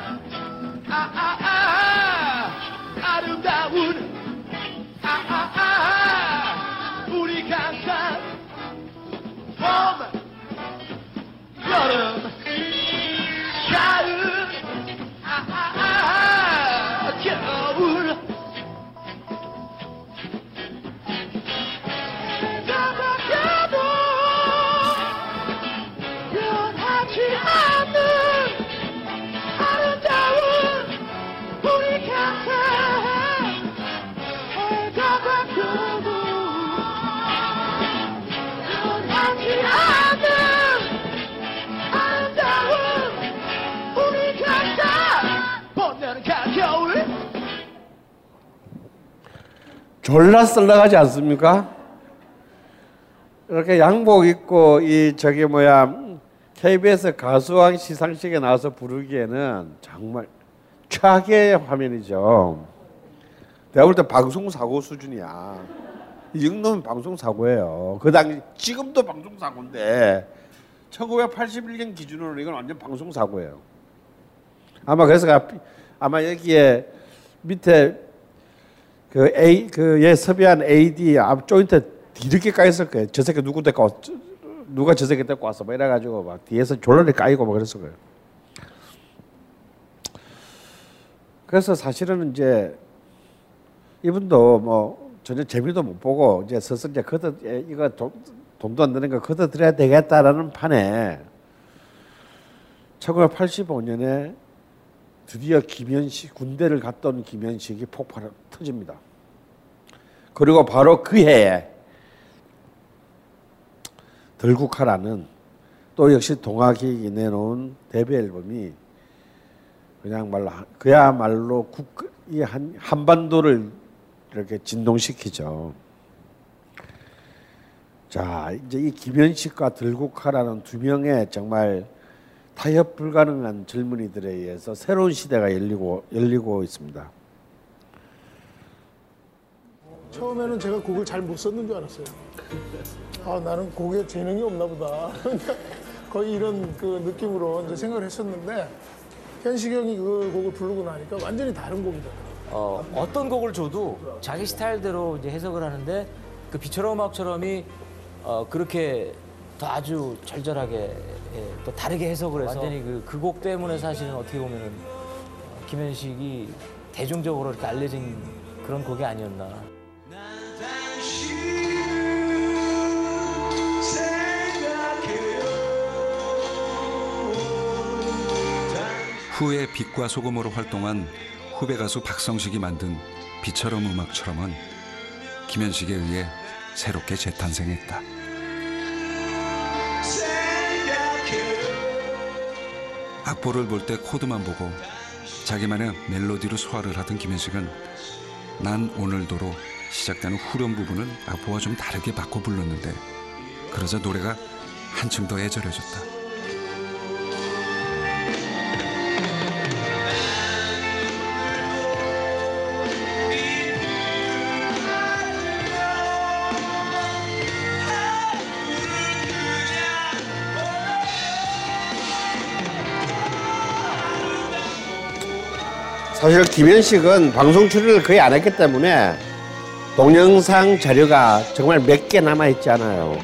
졸라 썰렁하지 않습니까? 이렇게 양복 입고 이 저기 뭐야 KBS 가수왕 시상식에 나와서 부르기에는 정말 최악의 화면이죠. 내가 볼 때 방송 사고 수준이야. 이 정도면 방송 사고예요. 그 당시 지금도 방송 사고인데 1981년 기준으로 이건 완전 방송 사고예요. 아마 그래서 가- 아마 여기에 밑에 그 A 그얘 섭외한 AD 앞 조인트 뒤늦게 까였을 거예요. 저 새끼 누구 데리고 왔, 누가 저 새끼 데리고 왔어? 뭐 이래가지고 막 뒤에서 졸라리 까이고 막 그랬을 거예요. 그래서 사실은 이제 이분도 뭐 전혀 재미도 못 보고 이제 스스로 이제 걷어 에, 이거 돈, 돈도 안 드는 거 걷어 들여야 되겠다라는 판에 1985년에 드디어 김현식 군대를 온 김현식이 폭발 터집니다. 그리고 바로 그 해에 들국화라는 또 역시 동아기획이 내놓은 데뷔 앨범이 그냥 말로 한- 그야말로 국, 이 한, 한반도를 이렇게 진동시키죠. 자 이제 이 김현식과 들국화라는 두 명의 정말 타협 불가능한 젊은이들에 의해서 새로운 시대가 열리고 열리고 있습니다. 처음에는 제가 곡을 잘 못 썼는 줄 알았어요. 아, 나는 곡에 재능이 없나 보다. 거의 이런 그 느낌으로 이제 생각을 했었는데 현식이 형이 그 곡을 부르고 나니까 완전히 다른 곡이더라고요. 어, 어떤 곡을 줘도 자기 스타일대로 이제 해석을 하는데 그 비처럼 음악처럼이 어, 그렇게 더 아주 절절하게 예, 또 다르게 해석을 해서 완전히 그곡 때문에 사실은 어떻게 보면은 어, 김현식이 대중적으로 이렇게 알려진 그런 곡이 아니었나. 후에 빛과 소금으로 활동한 후배 가수 박성식이 만든 비처럼 음악처럼은 김현식에 의해 새롭게 재탄생했다. 악보를 볼 때 코드만 보고 자기만의 멜로디로 소화를 하던 김현식은 난 오늘도로 시작되는 후렴 부분을 악보와 좀 다르게 바꿔 불렀는데 그러자 노래가 한층 더 애절해졌다. 사실 김현식은 방송 출연을 거의 안 했기 때문에 동영상 자료가 정말 몇 개 남아 있지 않아요.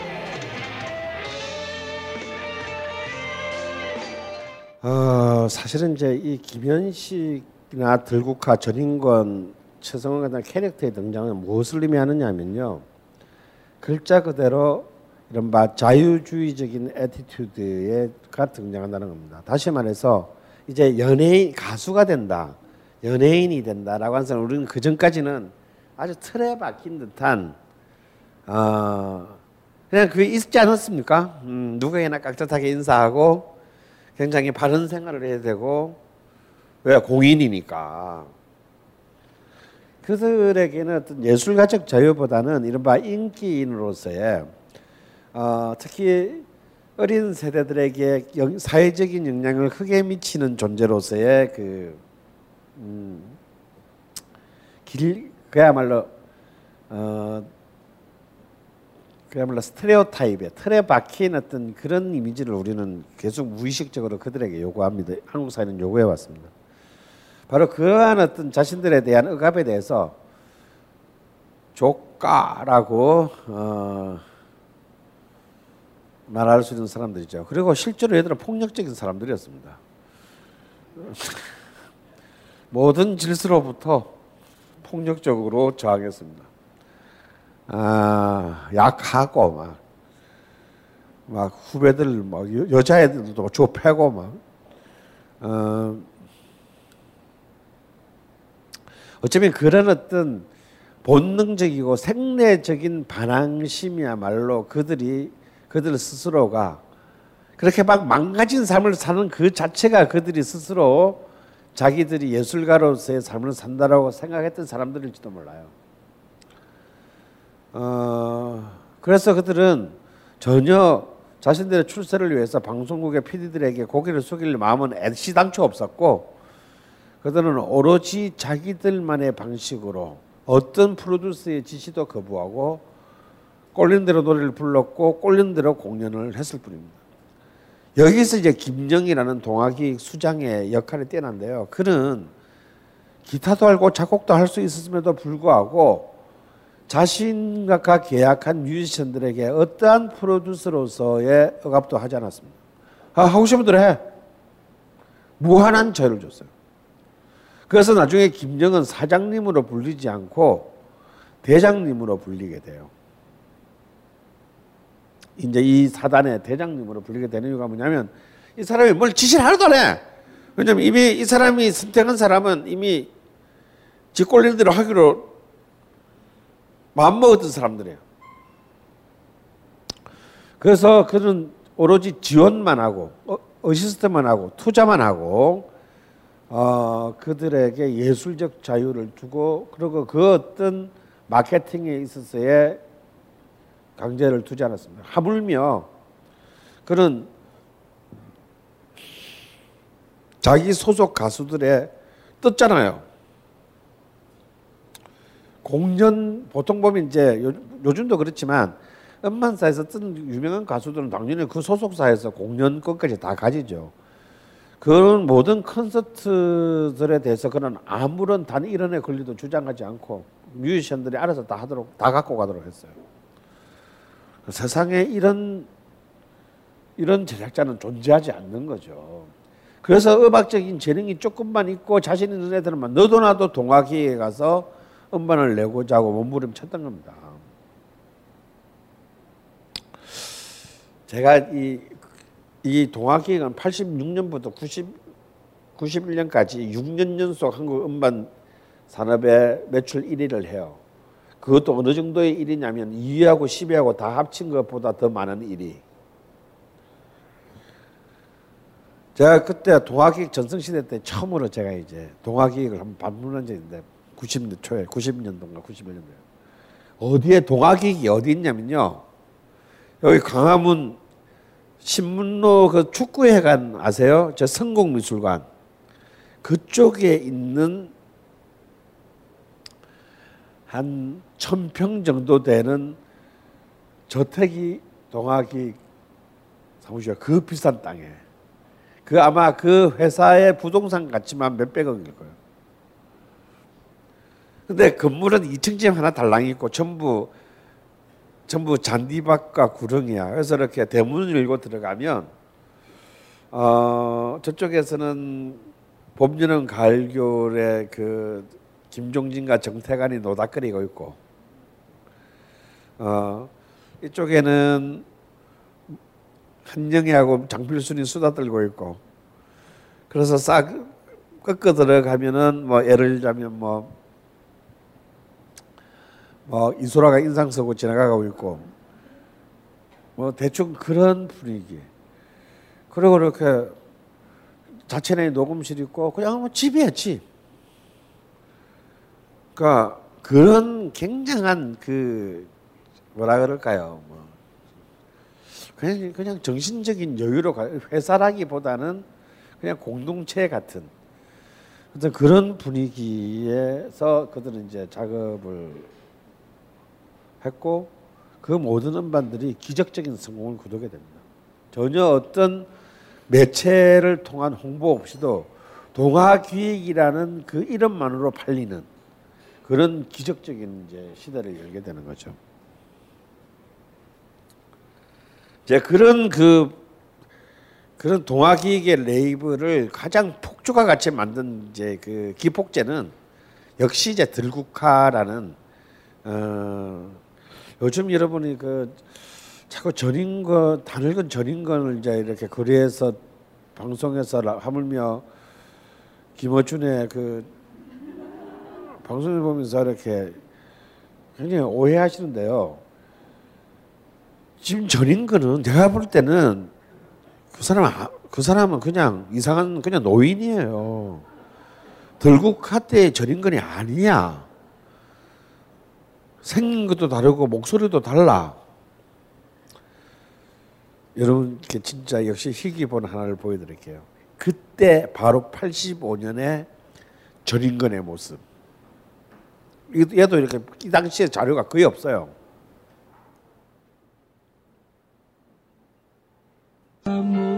어, 사실은 이제 이 김현식이나 들국화 전인권 최성원 같은 캐릭터의 등장은 무엇을 의미하느냐면요. 글자 그대로 이른바 자유주의적인 attitude가 등장한다는 겁니다. 다시 말해서 이제 연예인 가수가 된다, 연예인이 된다라고 하는 사람 우리는 그 전까지는 아주 틀에 박힌 듯한 어, 그냥 그게 있지 않았습니까? 음, 누구에게나 깍듯하게 인사하고 굉장히 바른 생활을 해야 되고 왜 공인이니까 그들에게는 어떤 예술가적 자유보다는 이른바 인기인으로서의 어, 특히 어린 세대들에게 영- 사회적인 영향을 크게 미치는 존재로서의 그 음, 길, 그야말로 어, 그야말로 스테레오타입에 틀에 박힌 어떤 그런 이미지를 우리는 계속 무의식적으로 그들에게 요구합니다. 한국 사회는 요구해 왔습니다. 바로 그러한 어떤 자신들에 대한 억압에 대해서 조카라고 어, 말할 수 있는 사람들이죠. 그리고 실제로 얘들은 폭력적인 사람들이었습니다. 모든 질서로부터 폭력적으로 저항했습니다. 아, 약하고 막, 막 후배들 막 여- 여자애들도 좁혀고 막, 어, 어쩌면 그런 어떤 본능적이고 생내적인 반항심이야말로 그들이 그들 스스로가 그렇게 막 망가진 삶을 사는 그 자체가 그들이 스스로 자기들이 예술가로서의 삶을 산다라고 생각했던 사람들일지도 몰라요. 어, 그래서 그들은 전혀 자신들의 출세를 위해서 방송국의 PD들에게 고개를 숙일 마음은 애시당초 없었고 그들은 오로지 자기들만의 방식으로 어떤 프로듀서의 지시도 거부하고 꼴린 대로 노래를 불렀고 꼴린 대로 공연을 했을 뿐입니다. 여기서 이제 김영이라는 동아기 수장의 역할이 뛰어난데요. 그는 기타도 알고 작곡도 할 수 있었음에도 불구하고 자신과 계약한 뮤지션들에게 어떠한 프로듀서로서의 억압도 하지 않았습니다. 아, 하고 싶은 대로 해. 무한한 자유를 줬어요. 그래서 나중에 김정은 사장님으로 불리지 않고 대장님으로 불리게 돼요. 이제 이 사단의 대장님으로 불리게 되는 이유가 뭐냐면 이 사람이 뭘 지시를 하나도 안 해. 왜냐면 이미 이 사람이 선택한 사람은 이미 지 꼴리는 대로 하기로 마음먹었던 사람들이에요. 그래서 그는 오로지 지원만 하고 어, 어시스트만 하고 투자만 하고 어, 그들에게 예술적 자유를 주고 그리고 그 어떤 마케팅에 있어서의 강제를 두지 않았습니다. 하물며 그는 자기 소속 가수들의 떴잖아요. 공연 보통 보면 이제 요, 요즘도 그렇지만 음반사에서 뜬 유명한 가수들은 당연히 그 소속사에서 공연권까지 다 가지죠. 그런 모든 콘서트들에 대해서 그는 아무런 단 1원의 권리도 주장하지 않고 뮤지션들이 알아서 다 하도록 다 갖고 가도록 했어요. 세상에 이런 이런 제작자는 존재하지 않는 거죠. 그래서 음악적인 재능이 조금만 있고 자신 있는 애들만 너도 나도 동화기에 가서 음반을 내고자 하고 몸부림쳤던 겁니다. 제가 이, 이 동화기획은 86년부터 90, 91년까지 6년 연속 한국 음반 산업의 매출 1위를 해요. 그것도 어느 정도의 1위냐면 2위하고 10위하고 다 합친 것보다 더 많은 1위. 제가 그때 동화기획 전성시대 때 처음으로 제가 이제 동화기획을 한번 방문한 적이 있는데 90년 초에 90년도인가 91년도에 어디에 동화기획이 어디 있냐면요 여기 광화문 신문로 그 축구회관 아세요? 저 성공미술관 그쪽에 있는 한 천평 정도 되는 저택이 동학이 사무실 그 비싼 땅에 그 아마 그 회사의 부동산 가치만 몇백억일 거예요. 근데 건물은 2층 집 하나 달랑 있고 전부 전부 잔디밭과 구렁이야. 그래서 이렇게 대문을 열고 들어가면 어 저쪽에서는 봄, 여름, 가을, 겨울에 그 김종진과 정태관이 노닥거리고 있고 어 이쪽에는 한영애하고 장필순이 수다 떨고 있고 그래서 싹 꺾어 들어가면은 뭐 예를 들자면 뭐, 뭐 이소라가 인상 쓰고 지나가고 있고 뭐 대충 그런 분위기. 그리고 이렇게 자체 내 녹음실 있고 그냥 뭐 집이야 집. 그러니까 그런 굉장한 그 뭐라 그럴까요 뭐 그냥 그냥 정신적인 여유로 가 회사라기보다는 그냥 공동체 같은 어떤 그런 분위기에서 그들은 이제 작업을 했고 그 모든 음반들이 기적적인 성공을 거두게 됩니다. 전혀 어떤 매체를 통한 홍보 없이도 동화기획이라는 그 이름만으로 팔리는 그런 기적적인 이제 시대를 열게 되는 거죠. 이제 그런 그 그런 동화기획의 레이블을 가장 폭주가 같이 만든 이제 그 기폭제는 역시 이제 들국화라는 어 요즘 여러분이 그 자꾸 전인권 단일건 전인권을 이제 이렇게 거리에서 방송에서 하물며 김어준의 그 방송을 보면서 이렇게 굉장히 오해하시는데요. 지금 전인권은 내가 볼 때는 그 사람 아- 그 사람은 그냥 이상한 그냥 노인이에요. 들국화 때의 전인권이 아니야. 생긴 것도 다르고 목소리도 달라. 여러분께 진짜 역시 희귀본 하나를 보여드릴게요. 그때 바로 85년에 전인권의 모습. 이- 얘도 이렇게 이 당시에 자료가 거의 없어요. 모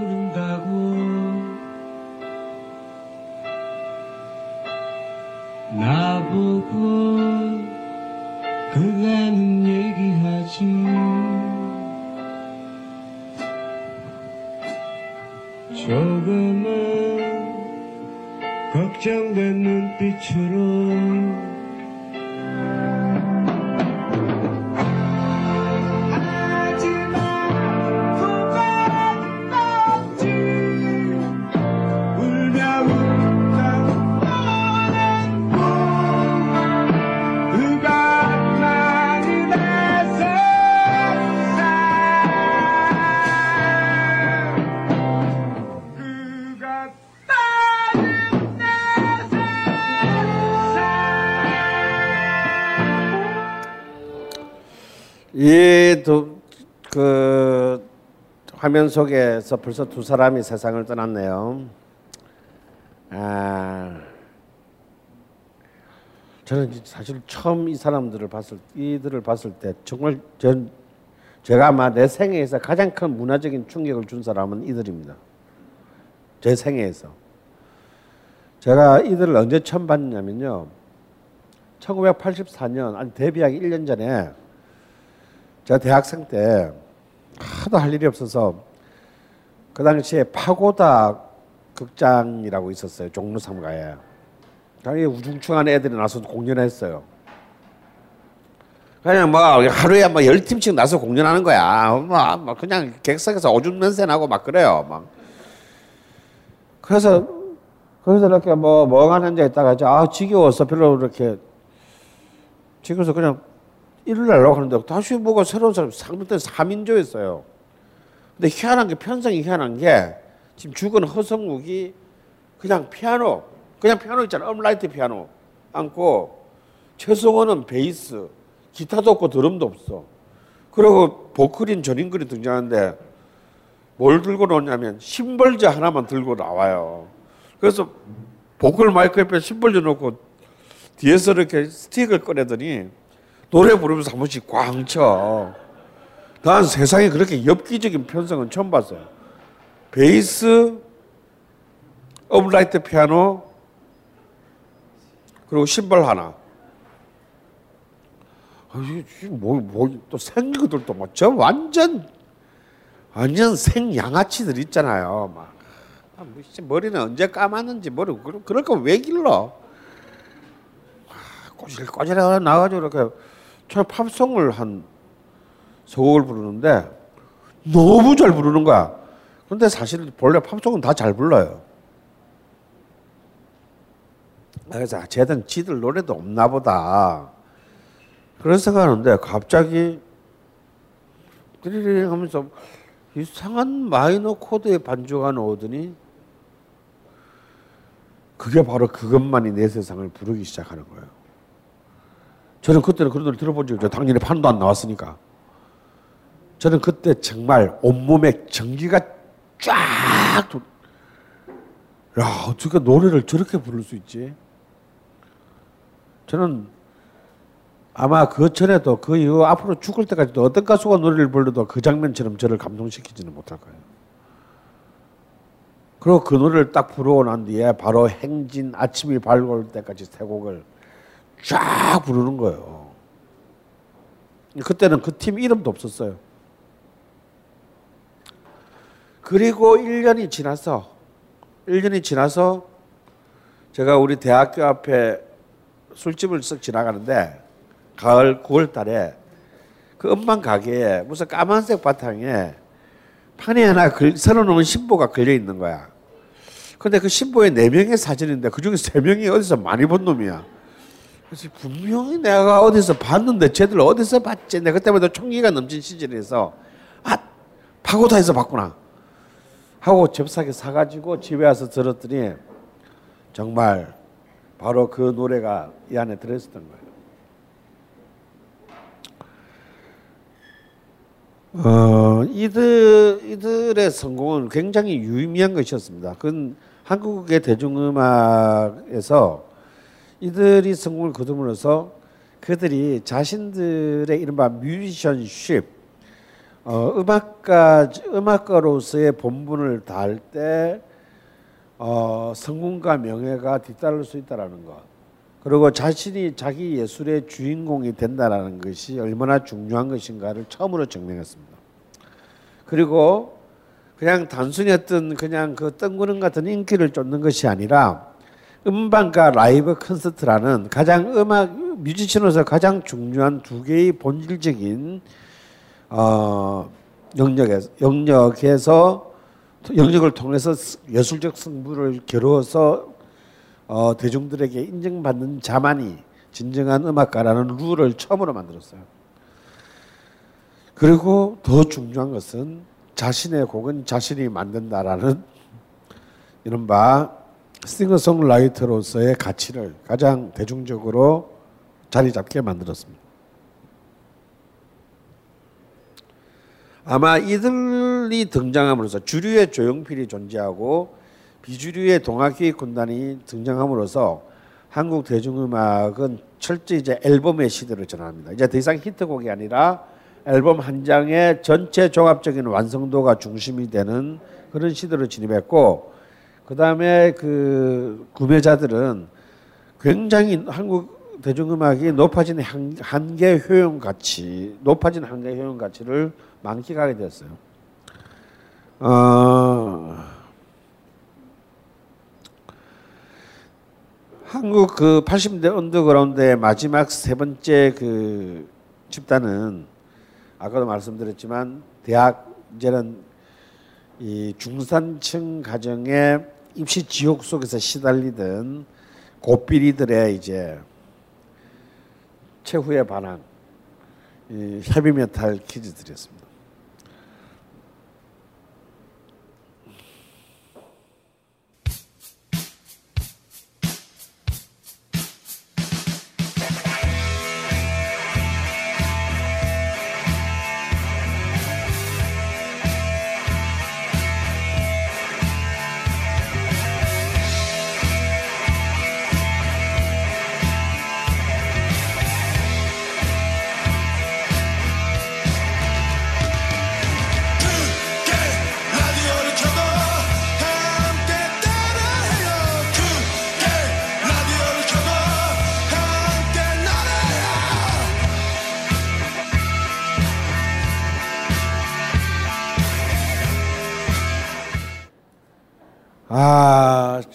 화면 속에서 벌써 두 사람이 세상을 떠났네요. 아, 저는 사실 처음 이 사람들을 봤을 이들을 봤을 때 정말 전 제가 아마 내 생애에서 가장 큰 문화적인 충격을 준 사람은 이들입니다. 제 생애에서 제가 이들을 언제 처음 봤냐면요. 1984년 아니 데뷔하기 1년 전에 제가 대학생 때 하도 할 일이 없어서 그 당시에 파고다 극장이라고 있었어요 종로 3가에. 거기 우중충한 애들이 나서 공연했어요. 그냥 뭐 하루에 뭐열 팀씩 나서 공연하는 거야. 뭐, 뭐 그냥 객석에서 오줌 냄새 나고 막 그래요 막. 그래서 거기서 이렇게 뭐 멍한 앉아 있다가 이제 아 지겨워서 별로 이렇게 지겨워서 그냥 일을 하려고 하는데 다시 뭐가 새로운 사람 상대 3인조였어요. 근데 희한한 게 편성이 희한한 게 지금 죽은 허성욱이 그냥 피아노, 그냥 피아노 있잖아. 업라이트 피아노 안고 최성원은 베이스, 기타도 없고 드럼도 없어. 그리고 보컬인 전인권이 등장하는데 뭘 들고 나오냐면 심벌즈 하나만 들고 나와요. 그래서 보컬 마이크 옆에 심벌즈 놓고 뒤에서 이렇게 스틱을 꺼내더니 노래 부르면서 한 번씩 꽝 쳐. 난 세상에 그렇게 엽기적인 편성은 처음 봤어요. 베이스, 업라이트 피아노, 그리고 심벌 하나. 아, 뭐, 뭐, 또 생긴 것들도 뭐, 저 완전, 완전 생양아치들 있잖아요. 막. 아, 뭐, 씨, 머리는 언제 감았는지 모르고, 그럴 거면 왜 길러? 아, 꼬질꼬질해 나가지고 이렇게 저 팝송을 한 서곡을 부르는데 너무 잘 부르는 거야. 근데 사실 본래 팝송은 다 잘 불러요. 그래서 아, 쟤들 지들 노래도 없나 보다. 그런 생각하는데 갑자기 띠리리 하면서 이상한 마이너 코드의 반주가 나오더니 그게 바로 그것만이 내 세상을 부르기 시작하는 거예요. 저는 그때는 그런 노래 들어본 적이 없죠. 당연히 판도 안 나왔으니까. 저는 그때 정말 온몸에 전기가 쫙 도... 야 어떻게 노래를 저렇게 부를 수 있지? 저는 아마 그 전에도 그 이후 앞으로 죽을 때까지도 어떤 가수가 노래를 불러도 그 장면처럼 저를 감동시키지는 못할 거예요. 그리고 그 노래를 딱 부르고 난 뒤에 바로 행진 아침이 밝을 때까지 세 곡을 쫙 부르는 거예요. 그때는 그 팀 이름도 없었어요. 그리고 1년이 지나서 1년이 지나서 제가 우리 대학교 앞에 술집을 쓱 지나가는데 가을 9월 달에 그 음반 가게에 무슨 까만색 바탕에 판에 하나 글, 서놓은 신보가 걸려 있는 거야. 근데 그 신보에 네 명의 사진인데 그 중에 세 명이 어디서 많이 본 놈이야. 그래서 분명히 내가 어디서 봤는데 쟤들 어디서 봤지? 내가 그때마다 총기가 넘친 시절에서 아 파고다에서 봤구나. 하고 접사게 사가지고 집에 와서 들었더니 정말 바로 그 노래가 이 안에 들어있었던 거예요. 어, 이들, 이들의 성공은 굉장히 유의미한 것이었습니다. 그건 한국의 대중음악에서 이들이 성공을 거둠으로써 그들이 자신들의 이른바 뮤지션십, 어, 음악가, 음악가로서의 본분을 다할 때 어, 성공과 명예가 뒤따를 수 있다라는 것. 그리고 자신이 자기 예술의 주인공이 된다라는 것이 얼마나 중요한 것인가를 처음으로 증명했습니다. 그리고 그냥 단순히 어떤 그냥 그 뜬구름 같은 인기를 쫓는 것이 아니라 음반과 라이브 콘서트라는 가장 음악 뮤지션으로서 가장 중요한 두 개의 본질적인 어, 영역에서 영역에서 영역을 통해서 예술적 승부를 겨루어서 어, 대중들에게 인정받는 자만이 진정한 음악가라는 룰을 처음으로 만들었어요. 그리고 더 중요한 것은 자신의 곡은 자신이 만든다라는 이른바 싱어송라이터로서의 가치를 가장 대중적으로 자리 잡게 만들었습니다. 아마 이들이 등장함으로써 주류의 조용필이 존재하고 비주류의 동학기 군단이 등장함으로써 한국 대중음악은 철저히 이제 앨범의 시대를 전합니다. 이제 더 이상 히트곡이 아니라 앨범 한 장의 전체 종합적인 완성도가 중심이 되는 그런 시대로 진입했고 그 다음에 그 구매자들은 굉장히 한국 대중음악이 높아진 한, 한계 효용 가치, 높아진 한계 효용 가치를 만끽하게 됐어요. 어, 한국 그 80대 언더그라운드의 마지막 세 번째 그 집단은 아까도 말씀드렸지만 대학 이제는 이 중산층 가정의 입시 지옥 속에서 시달리던 고삐리들의 이제 최후의 반항 이 헤비메탈 키즈들이었습니다.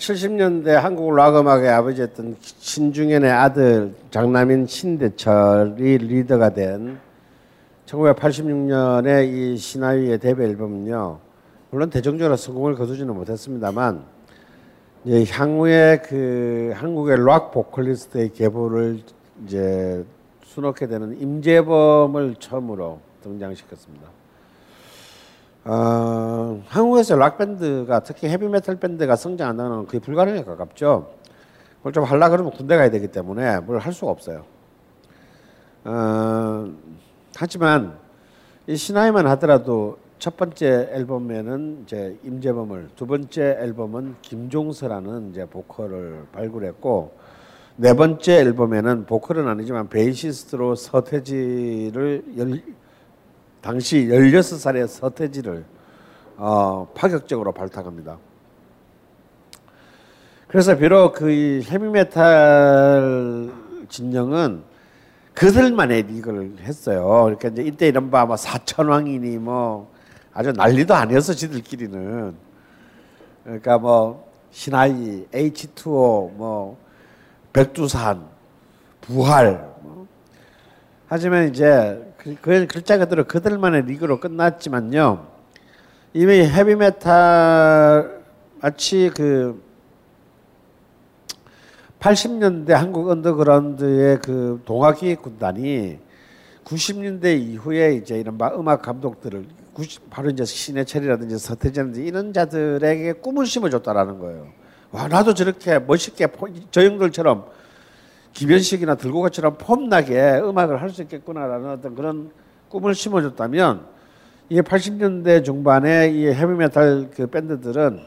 70년대 한국 락 음악의 아버지였던 신중현의 아들 장남인 신대철이 리더가 된 1986년에 이 신하위의 데뷔 앨범은요. 물론 대중적으로 성공을 거두지는 못했습니다만 이제 향후에 그 한국의 락 보컬리스트의 계보를 이제 수놓게 되는 임재범을 처음으로 등장시켰습니다. 어, 한국에서 락 밴드가 특히 헤비 메탈 밴드가 성장한다는 건 거의 불가능에 가깝죠. 그걸 좀 하려 그러면 군대 가야 되기 때문에 뭘 할 수가 없어요. 어, 하지만 이 시나위만 하더라도 첫 번째 앨범에는 이제 임재범을 두 번째 앨범은 김종서라는 이제 보컬을 발굴했고 네 번째 앨범에는 보컬은 아니지만 베이시스트로 서태지를 열, 당시 16살의 서태지를 어, 파격적으로 발탁합니다. 그래서 비록 그 헤비메탈 진영은 그들만의 리그를 했어요. 그러니까 이제 이때 이른바 뭐 사천왕이니 뭐 아주 난리도 아니었어 지들끼리는. 그러니까 뭐 신하이, H2O, 뭐 백두산, 부활. 뭐. 하지만 이제 그, 그 글자 그대로 그들만의 리그로 끝났지만요. 이미 헤비메탈 마치 그 80년대 한국 언더그라운드의 그 동아기획 군단이 90년대 이후에 이제 이른바 음악 감독들을 90, 바로 이제 신해철이라든지 서태지라든지 이런 자들에게 꿈을 심어줬다라는 거예요. 와 나도 저렇게 멋있게 포- 저 형들처럼 김현식이나 들고가처럼 폼나게 음악을 할 수 있겠구나라는 어떤 그런 꿈을 심어줬다면 이게 80년대 중반에 이 헤비메탈 그 밴드들은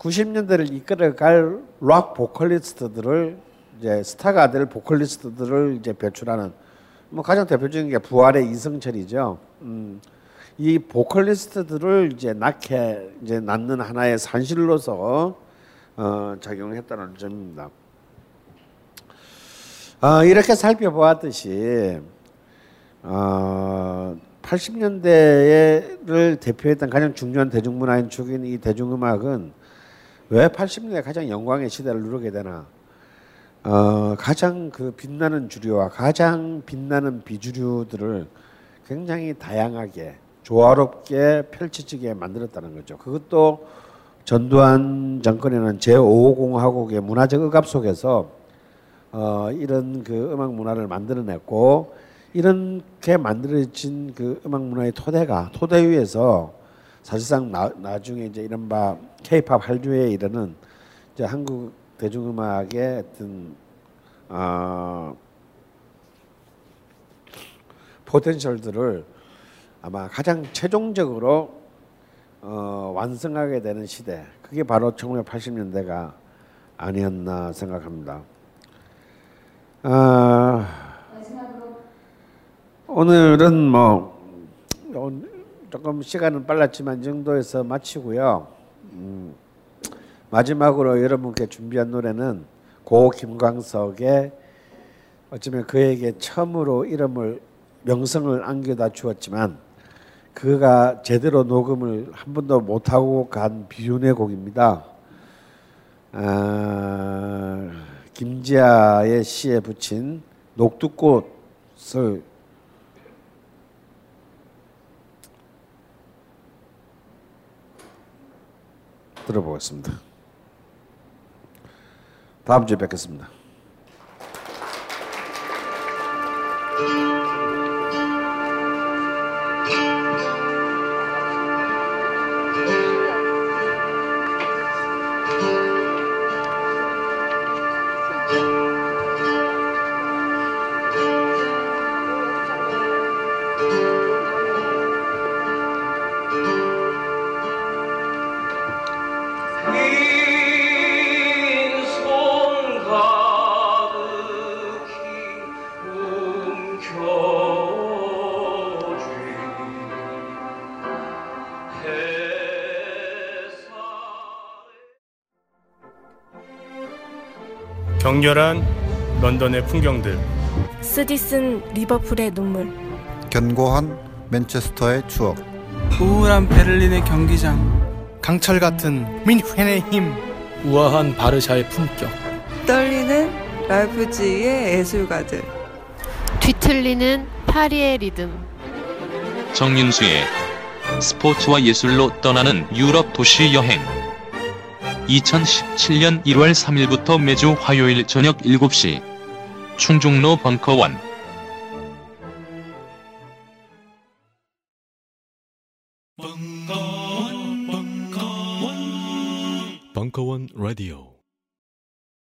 90년대를 이끌어갈 락 보컬리스트들을 이제 스타가 될 보컬리스트들을 이제 배출하는 뭐 가장 대표적인 게 부활의 이승철이죠. 음, 이 보컬리스트들을 이제 낳게 이제 낳는 하나의 산실로서 어, 작용했다는 점입니다. 어, 이렇게 살펴보았듯이 어, 80년대를 대표했던 가장 중요한 대중문화인 축인 이 대중음악은 왜 80년대 가장 영광의 시대를 누르게 되나? 어, 가장 그 빛나는 주류와 가장 빛나는 비주류들을 굉장히 다양하게 조화롭게 펼쳐지게 만들었다는 거죠. 그것도 전두환 정권에는 제5공화국의 문화적 억압 속에서 어, 이런 그 음악 문화를 만들어냈고 이렇게 만들어진 그 음악 문화의 토대가 토대 위에서 사실상 나, 나중에 이제 이른바 K-팝 한류에 이르는 이제 한국 대중음악의 어떤 어, 포텐셜들을 아마 가장 최종적으로 어, 완성하게 되는 시대 그게 바로 1980년대가 아니었나 생각합니다. 아, 오늘은 뭐 조금 시간은 빨랐지만 이 정도에서 마치고요. 음, 마지막으로 여러분께 준비한 노래는 고 김광석의 어쩌면 그에게 처음으로 이름을 명성을 안겨다 주었지만 그가 제대로 녹음을 한 번도 못하고 간 비운의 곡입니다. 아, 김지아의 시에 붙인 녹두꽃을 들어보겠습니다. 다음 주에 뵙겠습니다. 격렬한 런던의 풍경들 쓰디쓴 리버풀의 눈물 견고한 맨체스터의 추억 우울한 베를린의 경기장 강철 같은 민헨의 힘 우아한 바르샤의 품격. 떨리는 라이프지히의 예술가들. 뒤틀리는 파리의 리듬. 정윤수의 스포츠와 예술로 떠나는 유럽 도시 여행. 2017년 1월 3일부터 매주 화요일 저녁 7시. 충중로 벙커원